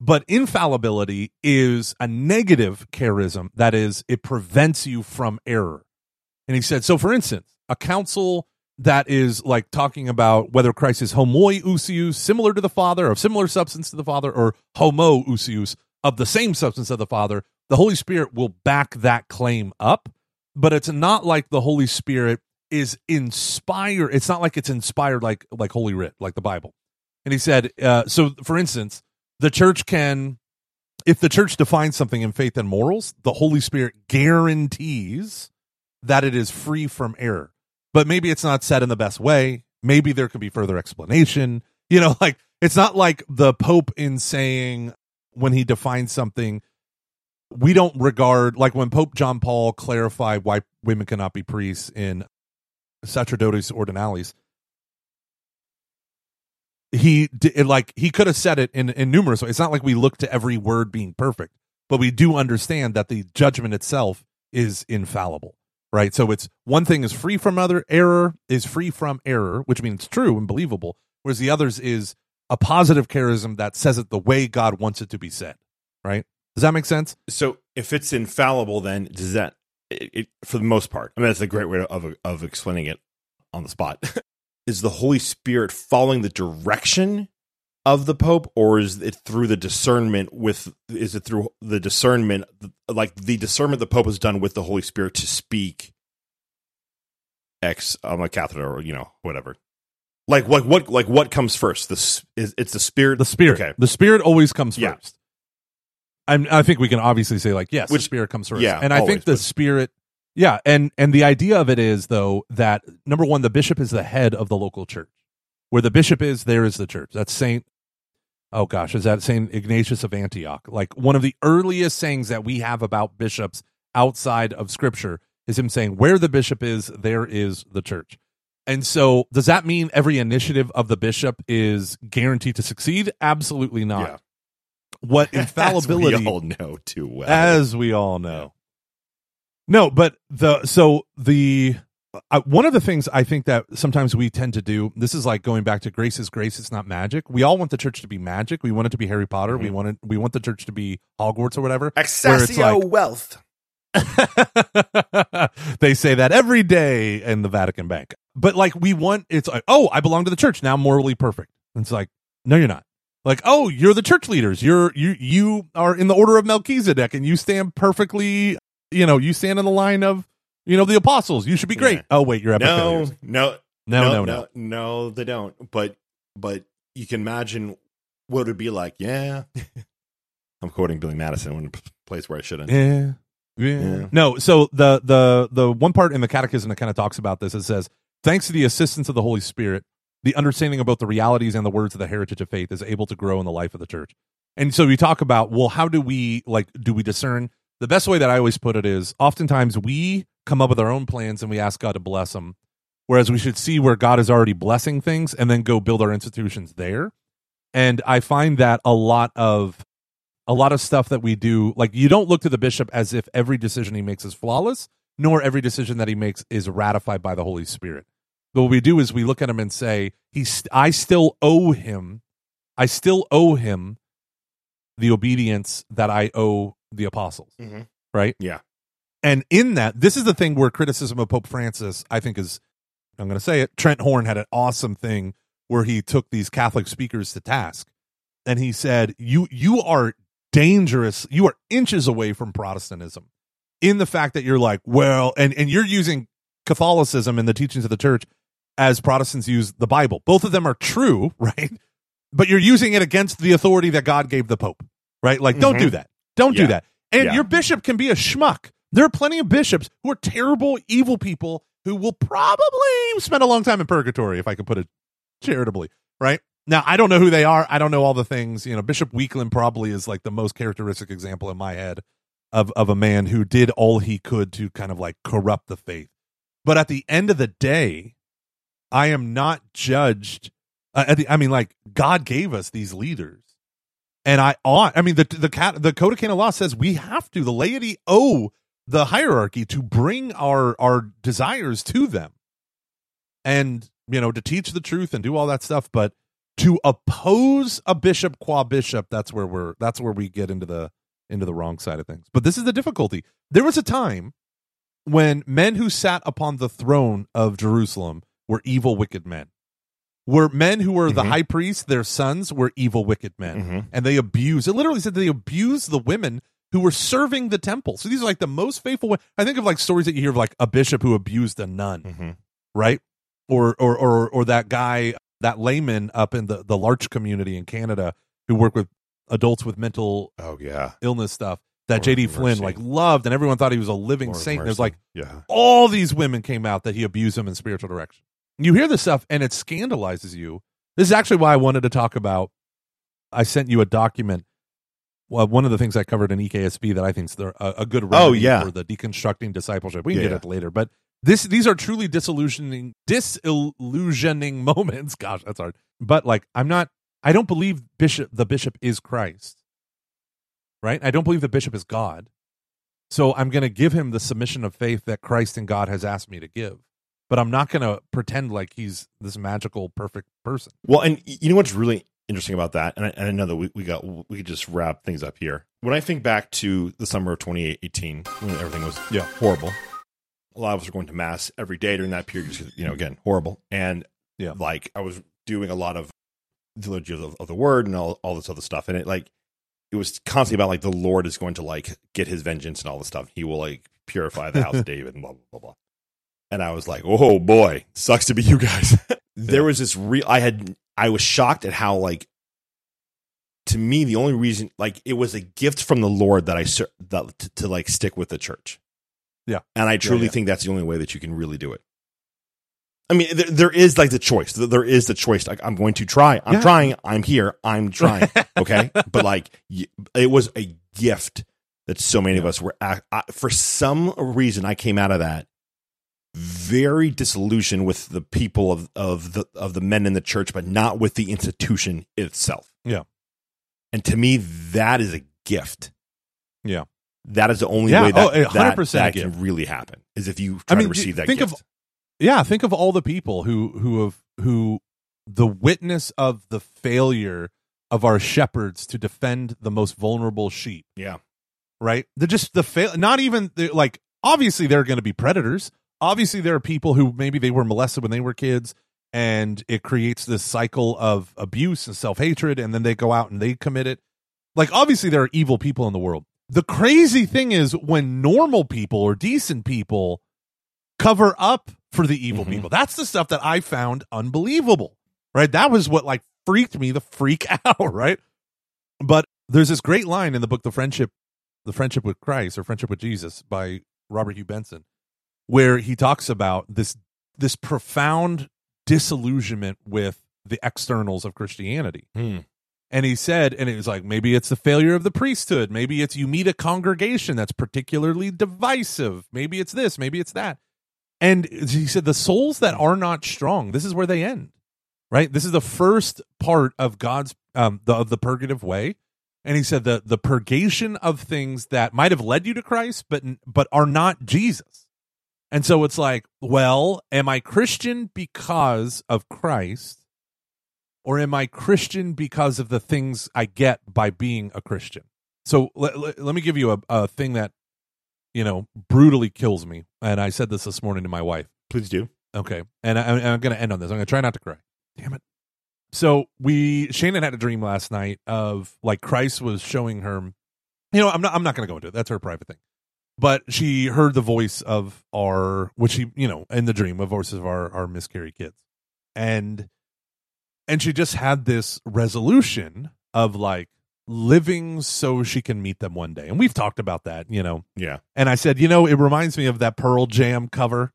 But infallibility is a negative charism. That is, it prevents you from error. And he said, so for instance, a council that is like talking about whether Christ is homoiousios, similar to the Father, of similar substance to the Father, or homoousios, of the same substance of the Father, the Holy Spirit will back that claim up. But it's not like the Holy Spirit is inspired. It's not like it's inspired like like Holy Writ, like the Bible. And he said, uh, so for instance, the church can, if the church defines something in faith and morals, the Holy Spirit guarantees that it is free from error. But maybe it's not said in the best way. Maybe there could be further explanation. You know, like it's not like the Pope in saying when he defines something, we don't regard, like when Pope John Paul clarified why women cannot be priests in Sacerdotes Ordinalis, he did like he could have said it in in numerous ways. It's not like we look to every word being perfect, but we do understand that the judgment itself is infallible, right? So it's one thing is free from other error is free from error, which means true and believable, whereas the others is a positive charism that says it the way God wants it to be said, right? Does that make sense? So if it's infallible, then does that, it, it, for the most part, I mean, that's a great way of of explaining it on the spot. is the Holy Spirit following the direction of the Pope, or is it through the discernment with? Is it through the discernment, like the discernment the Pope has done with the Holy Spirit to speak X on a catheter, or you know, whatever. Like what? What? Like what comes first? This is it's the Spirit. The spirit. Okay. The spirit always comes Yeah. first. I'm, I think we can obviously say like yes, Which- the spirit comes first. yeah, and I always, think the but- spirit. Yeah, and and the idea of it is though that number one, the bishop is the head of the local church. Where the bishop is, there is the church. That's Saint. Oh gosh, is that Saint Ignatius of Antioch? Like one of the earliest sayings that we have about bishops outside of Scripture is him saying, "Where the bishop is, there is the church." And so, does that mean every initiative of the bishop is guaranteed to succeed? Absolutely not. Yeah. What As infallibility, we all know too well. as we all know. No, but the so the uh, one of the things I think that sometimes we tend to do. This is like going back to grace is grace. It's not magic. We all want the church to be magic. We want it to be Harry Potter. We Mhm. want it. We want the church to be Hogwarts or whatever. Accessio like- wealth. they say that every day in the Vatican Bank. But like we want it's like, oh, I belong to the church. Now morally perfect. And it's like, no, you're not. Like, oh, you're the church leaders. You're you you are in the order of Melchizedek and you stand perfectly, you know, you stand in the line of, you know, the apostles. You should be great. Yeah. Oh, wait, you're epic No, no, No, no, no, no, no, they don't. But but you can imagine what it would be like. Yeah, I'm quoting Billy Madison in a place where I shouldn't. Yeah. Yeah. Yeah. No, so the the the one part in the catechism that kind of talks about this it says, thanks to the assistance of the Holy Spirit, the understanding of both the realities and the words of the heritage of faith is able to grow in the life of the church. And so we talk about, well, how do we like do we discern? The best way that I always put it is oftentimes we come up with our own plans and we ask God to bless them. Whereas we should see where God is already blessing things and then go build our institutions there. And I find that a lot of a lot of stuff that we do like you don't look to the bishop as if every decision he makes is flawless nor every decision that he makes is ratified by the holy spirit but what we do is we look at him and say he's i still owe him i still owe him the obedience that i owe the apostles Mhm. right Yeah. And in that, this is the thing where criticism of Pope Francis, I think, is I'm going to say it. Trent Horn had an awesome thing where he took these Catholic speakers to task, and he said, "You you are dangerous. You are inches away from Protestantism in the fact that you're like, well, and and you're using Catholicism and the teachings of the Church as Protestants use the Bible. Both of them are true, right? But you're using it against the authority that God gave the Pope, right? Like, don't Mhm. do that. Don't do that. And Yeah. your bishop can be a schmuck. There are plenty of bishops who are terrible, evil people who will probably spend a long time in purgatory, if I can put it charitably, right? Now, I don't know who they are. I don't know all the things. You know, Bishop Weakland probably is like the most characteristic example in my head of, of a man who did all he could to kind of like corrupt the faith. But at the end of the day, I am not judged. Uh, at the, I mean, like God gave us these leaders, and I ought. I mean, the the cat the Code of Canon Law says we have to. The laity owe the hierarchy to bring our our desires to them, and you know to teach the truth and do all that stuff. But to oppose a bishop qua bishop, that's where we're that's where we get into the into the wrong side of things. But this is the difficulty. There was a time when men who sat upon the throne of Jerusalem were evil, wicked men. Were men who were the Mhm. high priest, their sons were evil, wicked men. Mhm. And they abused, it literally said they abused the women who were serving the temple. So these are like the most faithful. I think of like stories that you hear of like a bishop who abused a nun, Mhm. right? Or, or, or, or that guy, that layman up in the, the L'Arche community in Canada who worked with adults with mental Oh yeah. illness stuff that Lord JD Flynn mercy. like loved and everyone thought he was a living Lord saint. There's like yeah. all these women came out that he abused them in spiritual direction. You hear this stuff and it scandalizes you. This is actually why I wanted to talk about. I sent you a document. Well, one of the things I covered in EKSB that I think is a, a good oh, remedy Oh, yeah. for the deconstructing discipleship. We can Yeah, get yeah. it later, but this these are truly disillusioning disillusioning moments. Gosh, that's hard. But like, I'm not. I don't believe bishop the bishop is Christ. Right? I don't believe the bishop is God. So I'm going to give him the submission of faith that Christ and God has asked me to give. But I'm not going to pretend like he's this magical, perfect person. Well, and you know what's really interesting about that, and I, and I know that we, we got we could just wrap things up here. When I think back to the summer of 2018, when everything was Yeah. horrible, a lot of us were going to mass every day during that period. Just you know, again, horrible, and Yeah. like I was doing a lot of of, of the word and all all this other stuff, and it like it was constantly about like the Lord is going to like get His vengeance and all this stuff. He will like purify the house of David and blah blah blah blah. And I was like, oh boy, sucks to be you guys. there was this real. I had I was shocked at how like to me the only reason like it was a gift from the Lord that I ser- that to, to like stick with the church. Yeah. and I truly yeah. think that's the only way that you can really do it. I mean, there, there is like the choice. There- is the choice. Like, I'm going to try. I'm Yeah. trying. I'm here. I'm trying. Okay, but like, it was a gift that so many of us were. At, I, for some reason, I came out of that very disillusioned with the people of of the of the men in the church, but not with the institution itself. Yeah. and to me, that is a gift. Yeah. that is the only Yeah. way that Oh, that, that can really happen is if you I try mean, to receive that think gift. of yeah, think of all the people who who have who the witness of the failure of our shepherds to defend the most vulnerable sheep. yeah, right? They're just the fail. Not even like obviously they're going to be predators. Obviously there are people who maybe they were molested when they were kids, and it creates this cycle of abuse and self hatred, and then they go out and they commit it. Like obviously there are evil people in the world. The crazy thing is when normal people or decent people cover up for the evil Mhm. people. That's the stuff that I found unbelievable. Right? That was what like freaked me the freak out, right? But there's this great line in the book The Friendship The Friendship with Christ or Friendship with Jesus by Robert Hugh Benson where he talks about this this profound disillusionment with the externals of Christianity. Hmm. And he said, and it was like, maybe it's the failure of the priesthood. Maybe it's you meet a congregation that's particularly divisive. Maybe it's this, maybe it's that. And he said, the souls that are not strong, this is where they end, right? This is the first part of God's, um, the, of the purgative way. And he said the, the purgation of things that might have led you to Christ, but, but are not Jesus. And so it's like, well, am I Christian because of Christ? or am I Christian because of the things I get by being a Christian? So let, let, let me give you a, a thing that you know, brutally kills me. And I said this this morning to my wife. Please do. Okay, and, I, I'm going to end on this. I'm going to try not to cry. Damn it. So we Shannon had a dream last night of like Christ was showing her. You know, I'm not. I'm not going to go into it. That's her private thing. But she heard the voice of our, which she, you know, in the dream, of voices of our our miscarried kids, and and she just had this resolution of like living so she can meet them one day. And we've talked about that, you know. Yeah. And I said, you know, it reminds me of that Pearl Jam cover.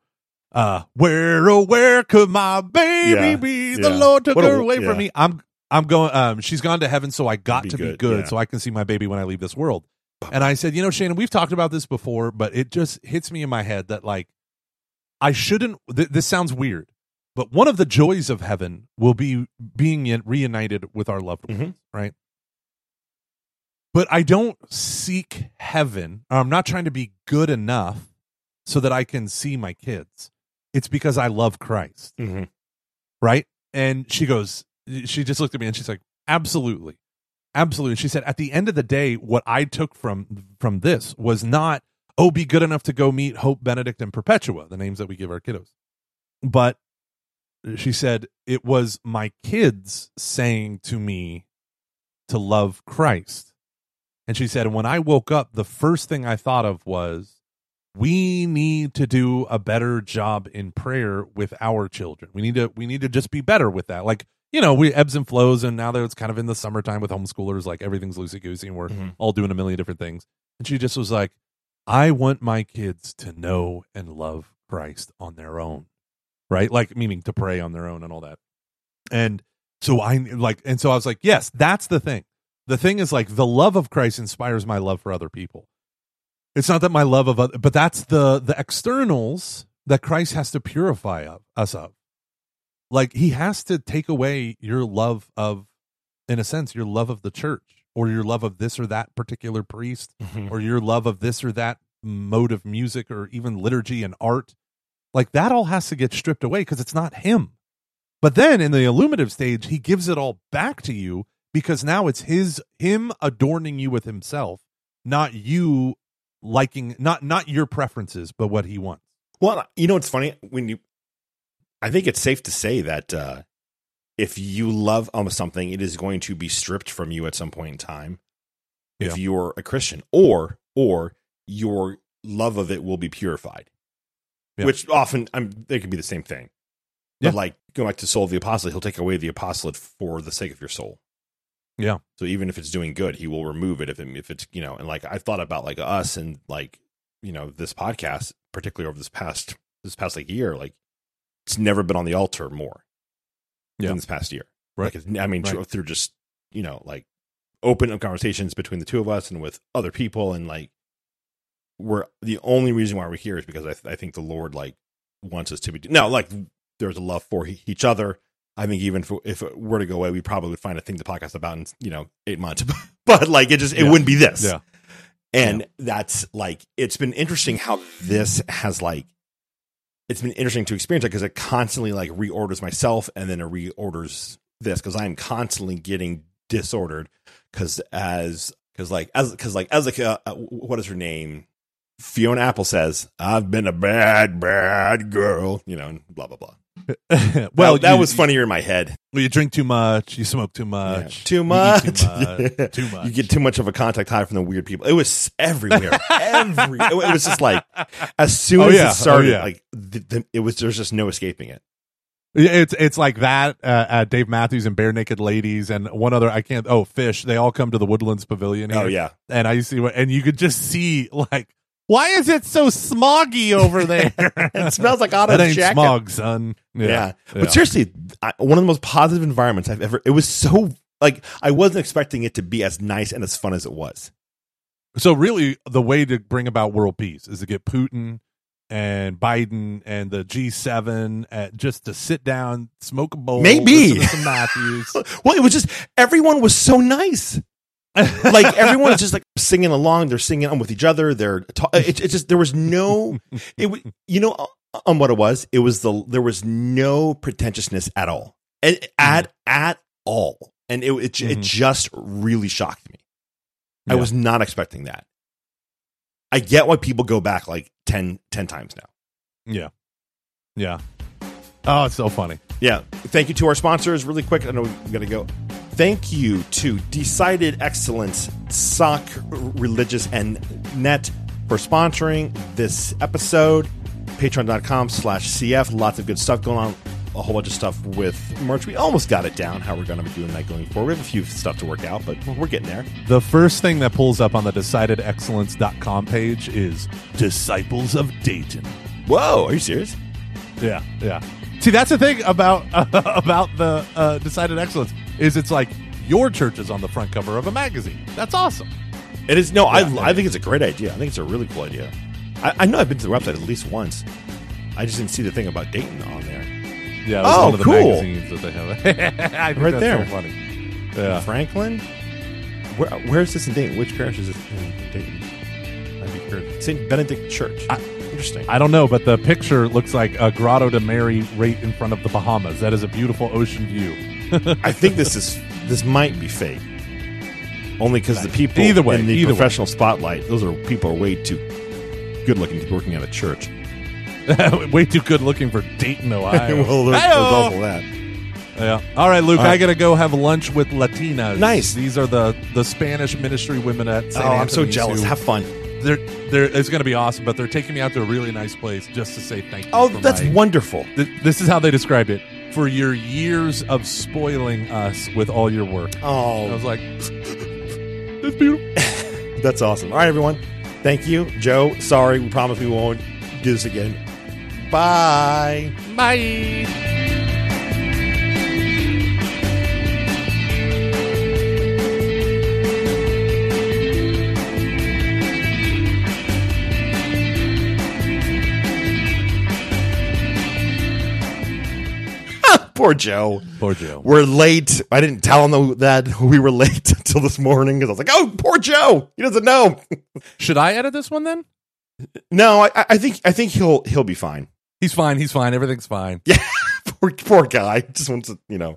Uh, where oh where could my baby Yeah, be? The yeah. Lord took What a- her away yeah. from me. I'm I'm going. Um, she's gone to heaven, so I got Be to be good, good, yeah. so I can see my baby when I leave this world. And I said, you know, Shannon, we've talked about this before, but it just hits me in my head that like I shouldn't. Th- this sounds weird, but one of the joys of heaven will be being reunited with our loved ones, Mhm. right? But I don't seek heaven. or I'm not trying to be good enough so that I can see my kids. It's because I love Christ Mm-hmm. right? And she goes, she just looked at me and she's like, absolutely, absolutely. She said, at the end of the day, what I took from from this was not, oh, be good enough to go meet Hope, Benedict, and Perpetua, the names that we give our kiddos, but she said it was my kids saying to me to love Christ. And she said, when I woke up, the first thing I thought of was, we need to do a better job in prayer with our children. We need to we need to just be better with that. Like, you know, we ebbs and flows and now that it's kind of in the summertime with homeschoolers, like everything's loosey goosey and we're Mhm. all doing a million different things. And she just was like, I want my kids to know and love Christ on their own. Right? Like meaning to pray on their own and all that. And so I like and so I was like, yes, that's the thing. The thing is like the love of Christ inspires my love for other people. It's not that my love of other, but that's the the externals that Christ has to purify of, us of. Like he has to take away your love of in a sense your love of the church or your love of this or that particular priest Mm-hmm. or your love of this or that mode of music or even liturgy and art. Like that all has to get stripped away because it's not him. But then in the illuminative stage, he gives it all back to you because now it's his him adorning you with himself, not you liking not not your preferences, but what he wants. Well, you know it's funny when you, I think it's safe to say that uh, if you love almost something, it is going to be stripped from you at some point in time. If Yeah. you're a Christian, or or your love of it will be purified, Yeah. which often I'm, they could be the same thing. Yeah. But like going back to soul of the apostle, he'll take away the apostolate for the sake of your soul. Yeah. So even if it's doing good, he will remove it if it, if it's you know and like I thought about like us and like you know this podcast, particularly over this past this past like year, like it's never been on the altar more Yeah. than this past year. Right. Like I mean, Right. through just you know like open conversations between the two of us and with other people and like we're the only reason why we're here is because I, th- I think the Lord like wants us to be now like there's a love for e- each other. I think even if, if it were to go away, we probably would find a thing to podcast about in you know eight months. but like it just it Yeah. wouldn't be this. Yeah. And that's like it's been interesting how this has like it's been interesting to experience it because it constantly like reorders myself and then it reorders this because I'm constantly getting disordered because as because like as because like as like uh, what is her name? Fiona Apple says I've been a bad bad girl you know and blah blah blah well, well that you- was funnier in my head Well, You drink too much, you smoke too Yeah. much, too much too much, too much. you get too much of a contact high from the weird people it was everywhere every it was just like as soon Oh, as yeah. it started Oh, yeah. like the, the, it was there's just no escaping it It's it's like that. Uh, uh, Dave Matthews and Barenaked Ladies and one other. I can't. Oh, Phish. They all come to the Woodlands Pavilion. Here. oh yeah and I see and you could just see like, why is it so smoggy over there? it smells like that Otto's ain't jacket smog, son. Yeah. Yeah, But seriously, I, one of the most positive environments I've ever. It was so like I wasn't expecting it to be as nice and as fun as it was. So really, the way to bring about world peace is to get Putin and Biden and the G7 at, just to sit down, smoke a bowl, Maybe. some Matthews. Well, it was just everyone was so nice. like everyone was just like singing along. They're singing on with each other. They're ta- it, it just there was no it you know uh, on what it was. It was the there was no pretentiousness at all and at at all, and it it, it Mhm. just really shocked me. I was not expecting that. I get why people go back like 10, 10 times now. Yeah. Yeah. Oh, it's so funny. Yeah. Thank you to our sponsors. Really quick, I know we got to go. Thank you to Decided Excellence, Sock Religious, and Net for sponsoring this episode. Patreon.com slash CF. Lots of good stuff going on. A whole bunch of stuff with merch. We almost got it down how we're going to be doing that going forward. We have a few stuff to work out, but we're getting there. The first thing that pulls up on the decidedexcellence.com page is Disciples of Dayton. Whoa, are you serious? Yeah, yeah. See, that's the thing about about the uh, Decided Excellence is it's like your church is on the front cover of a magazine. That's awesome. It is no, Yeah. I I think it's a great idea. I think it's a really cool idea. I, I know I've been to the website at least once. I just didn't see the thing about Dayton on there. Yeah, that's Oh, one of the cool. magazines that they have. Right there. so funny. Yeah. Franklin? Where, where is this in Dayton? Which parish is it in Dayton? I'd be curious. St. Benedict Church. I- Interesting. I don't know, but the picture looks like a Grotto de Mary right in front of the Bahamas. That is a beautiful ocean view. I think this is this might be fake. Only because the people Either way, in the either way. professional spotlight, those are people are way too good looking to be working at a church. Way too good looking for Dayton, Ohio. well, there's, there's also that. Yeah. All right, Luke. All right. I gotta go have lunch with Latinas. Nice. These are the the Spanish ministry women at. St. Oh, I'm so Anthony's jealous. who- Have fun. they're they're it's gonna be awesome, but they're taking me out to a really nice place just to say thank you. Oh, for that's my- wonderful. Th- this is how they described it for your years of spoiling us with all your work. Oh. I was like, that's beautiful. that's awesome. All right, everyone. Thank you, Joe. Sorry, we promise we won't do this again. Bye. Bye. Poor Joe. Poor Joe. We're late. I didn't tell him that we were late until this morning because I was like, "Oh, poor Joe. He doesn't know." Should I edit this one then? No, I, I think I think he'll he'll be fine. He's fine. He's fine. Everything's fine. Yeah. Poor poor guy. Just wants to, you know.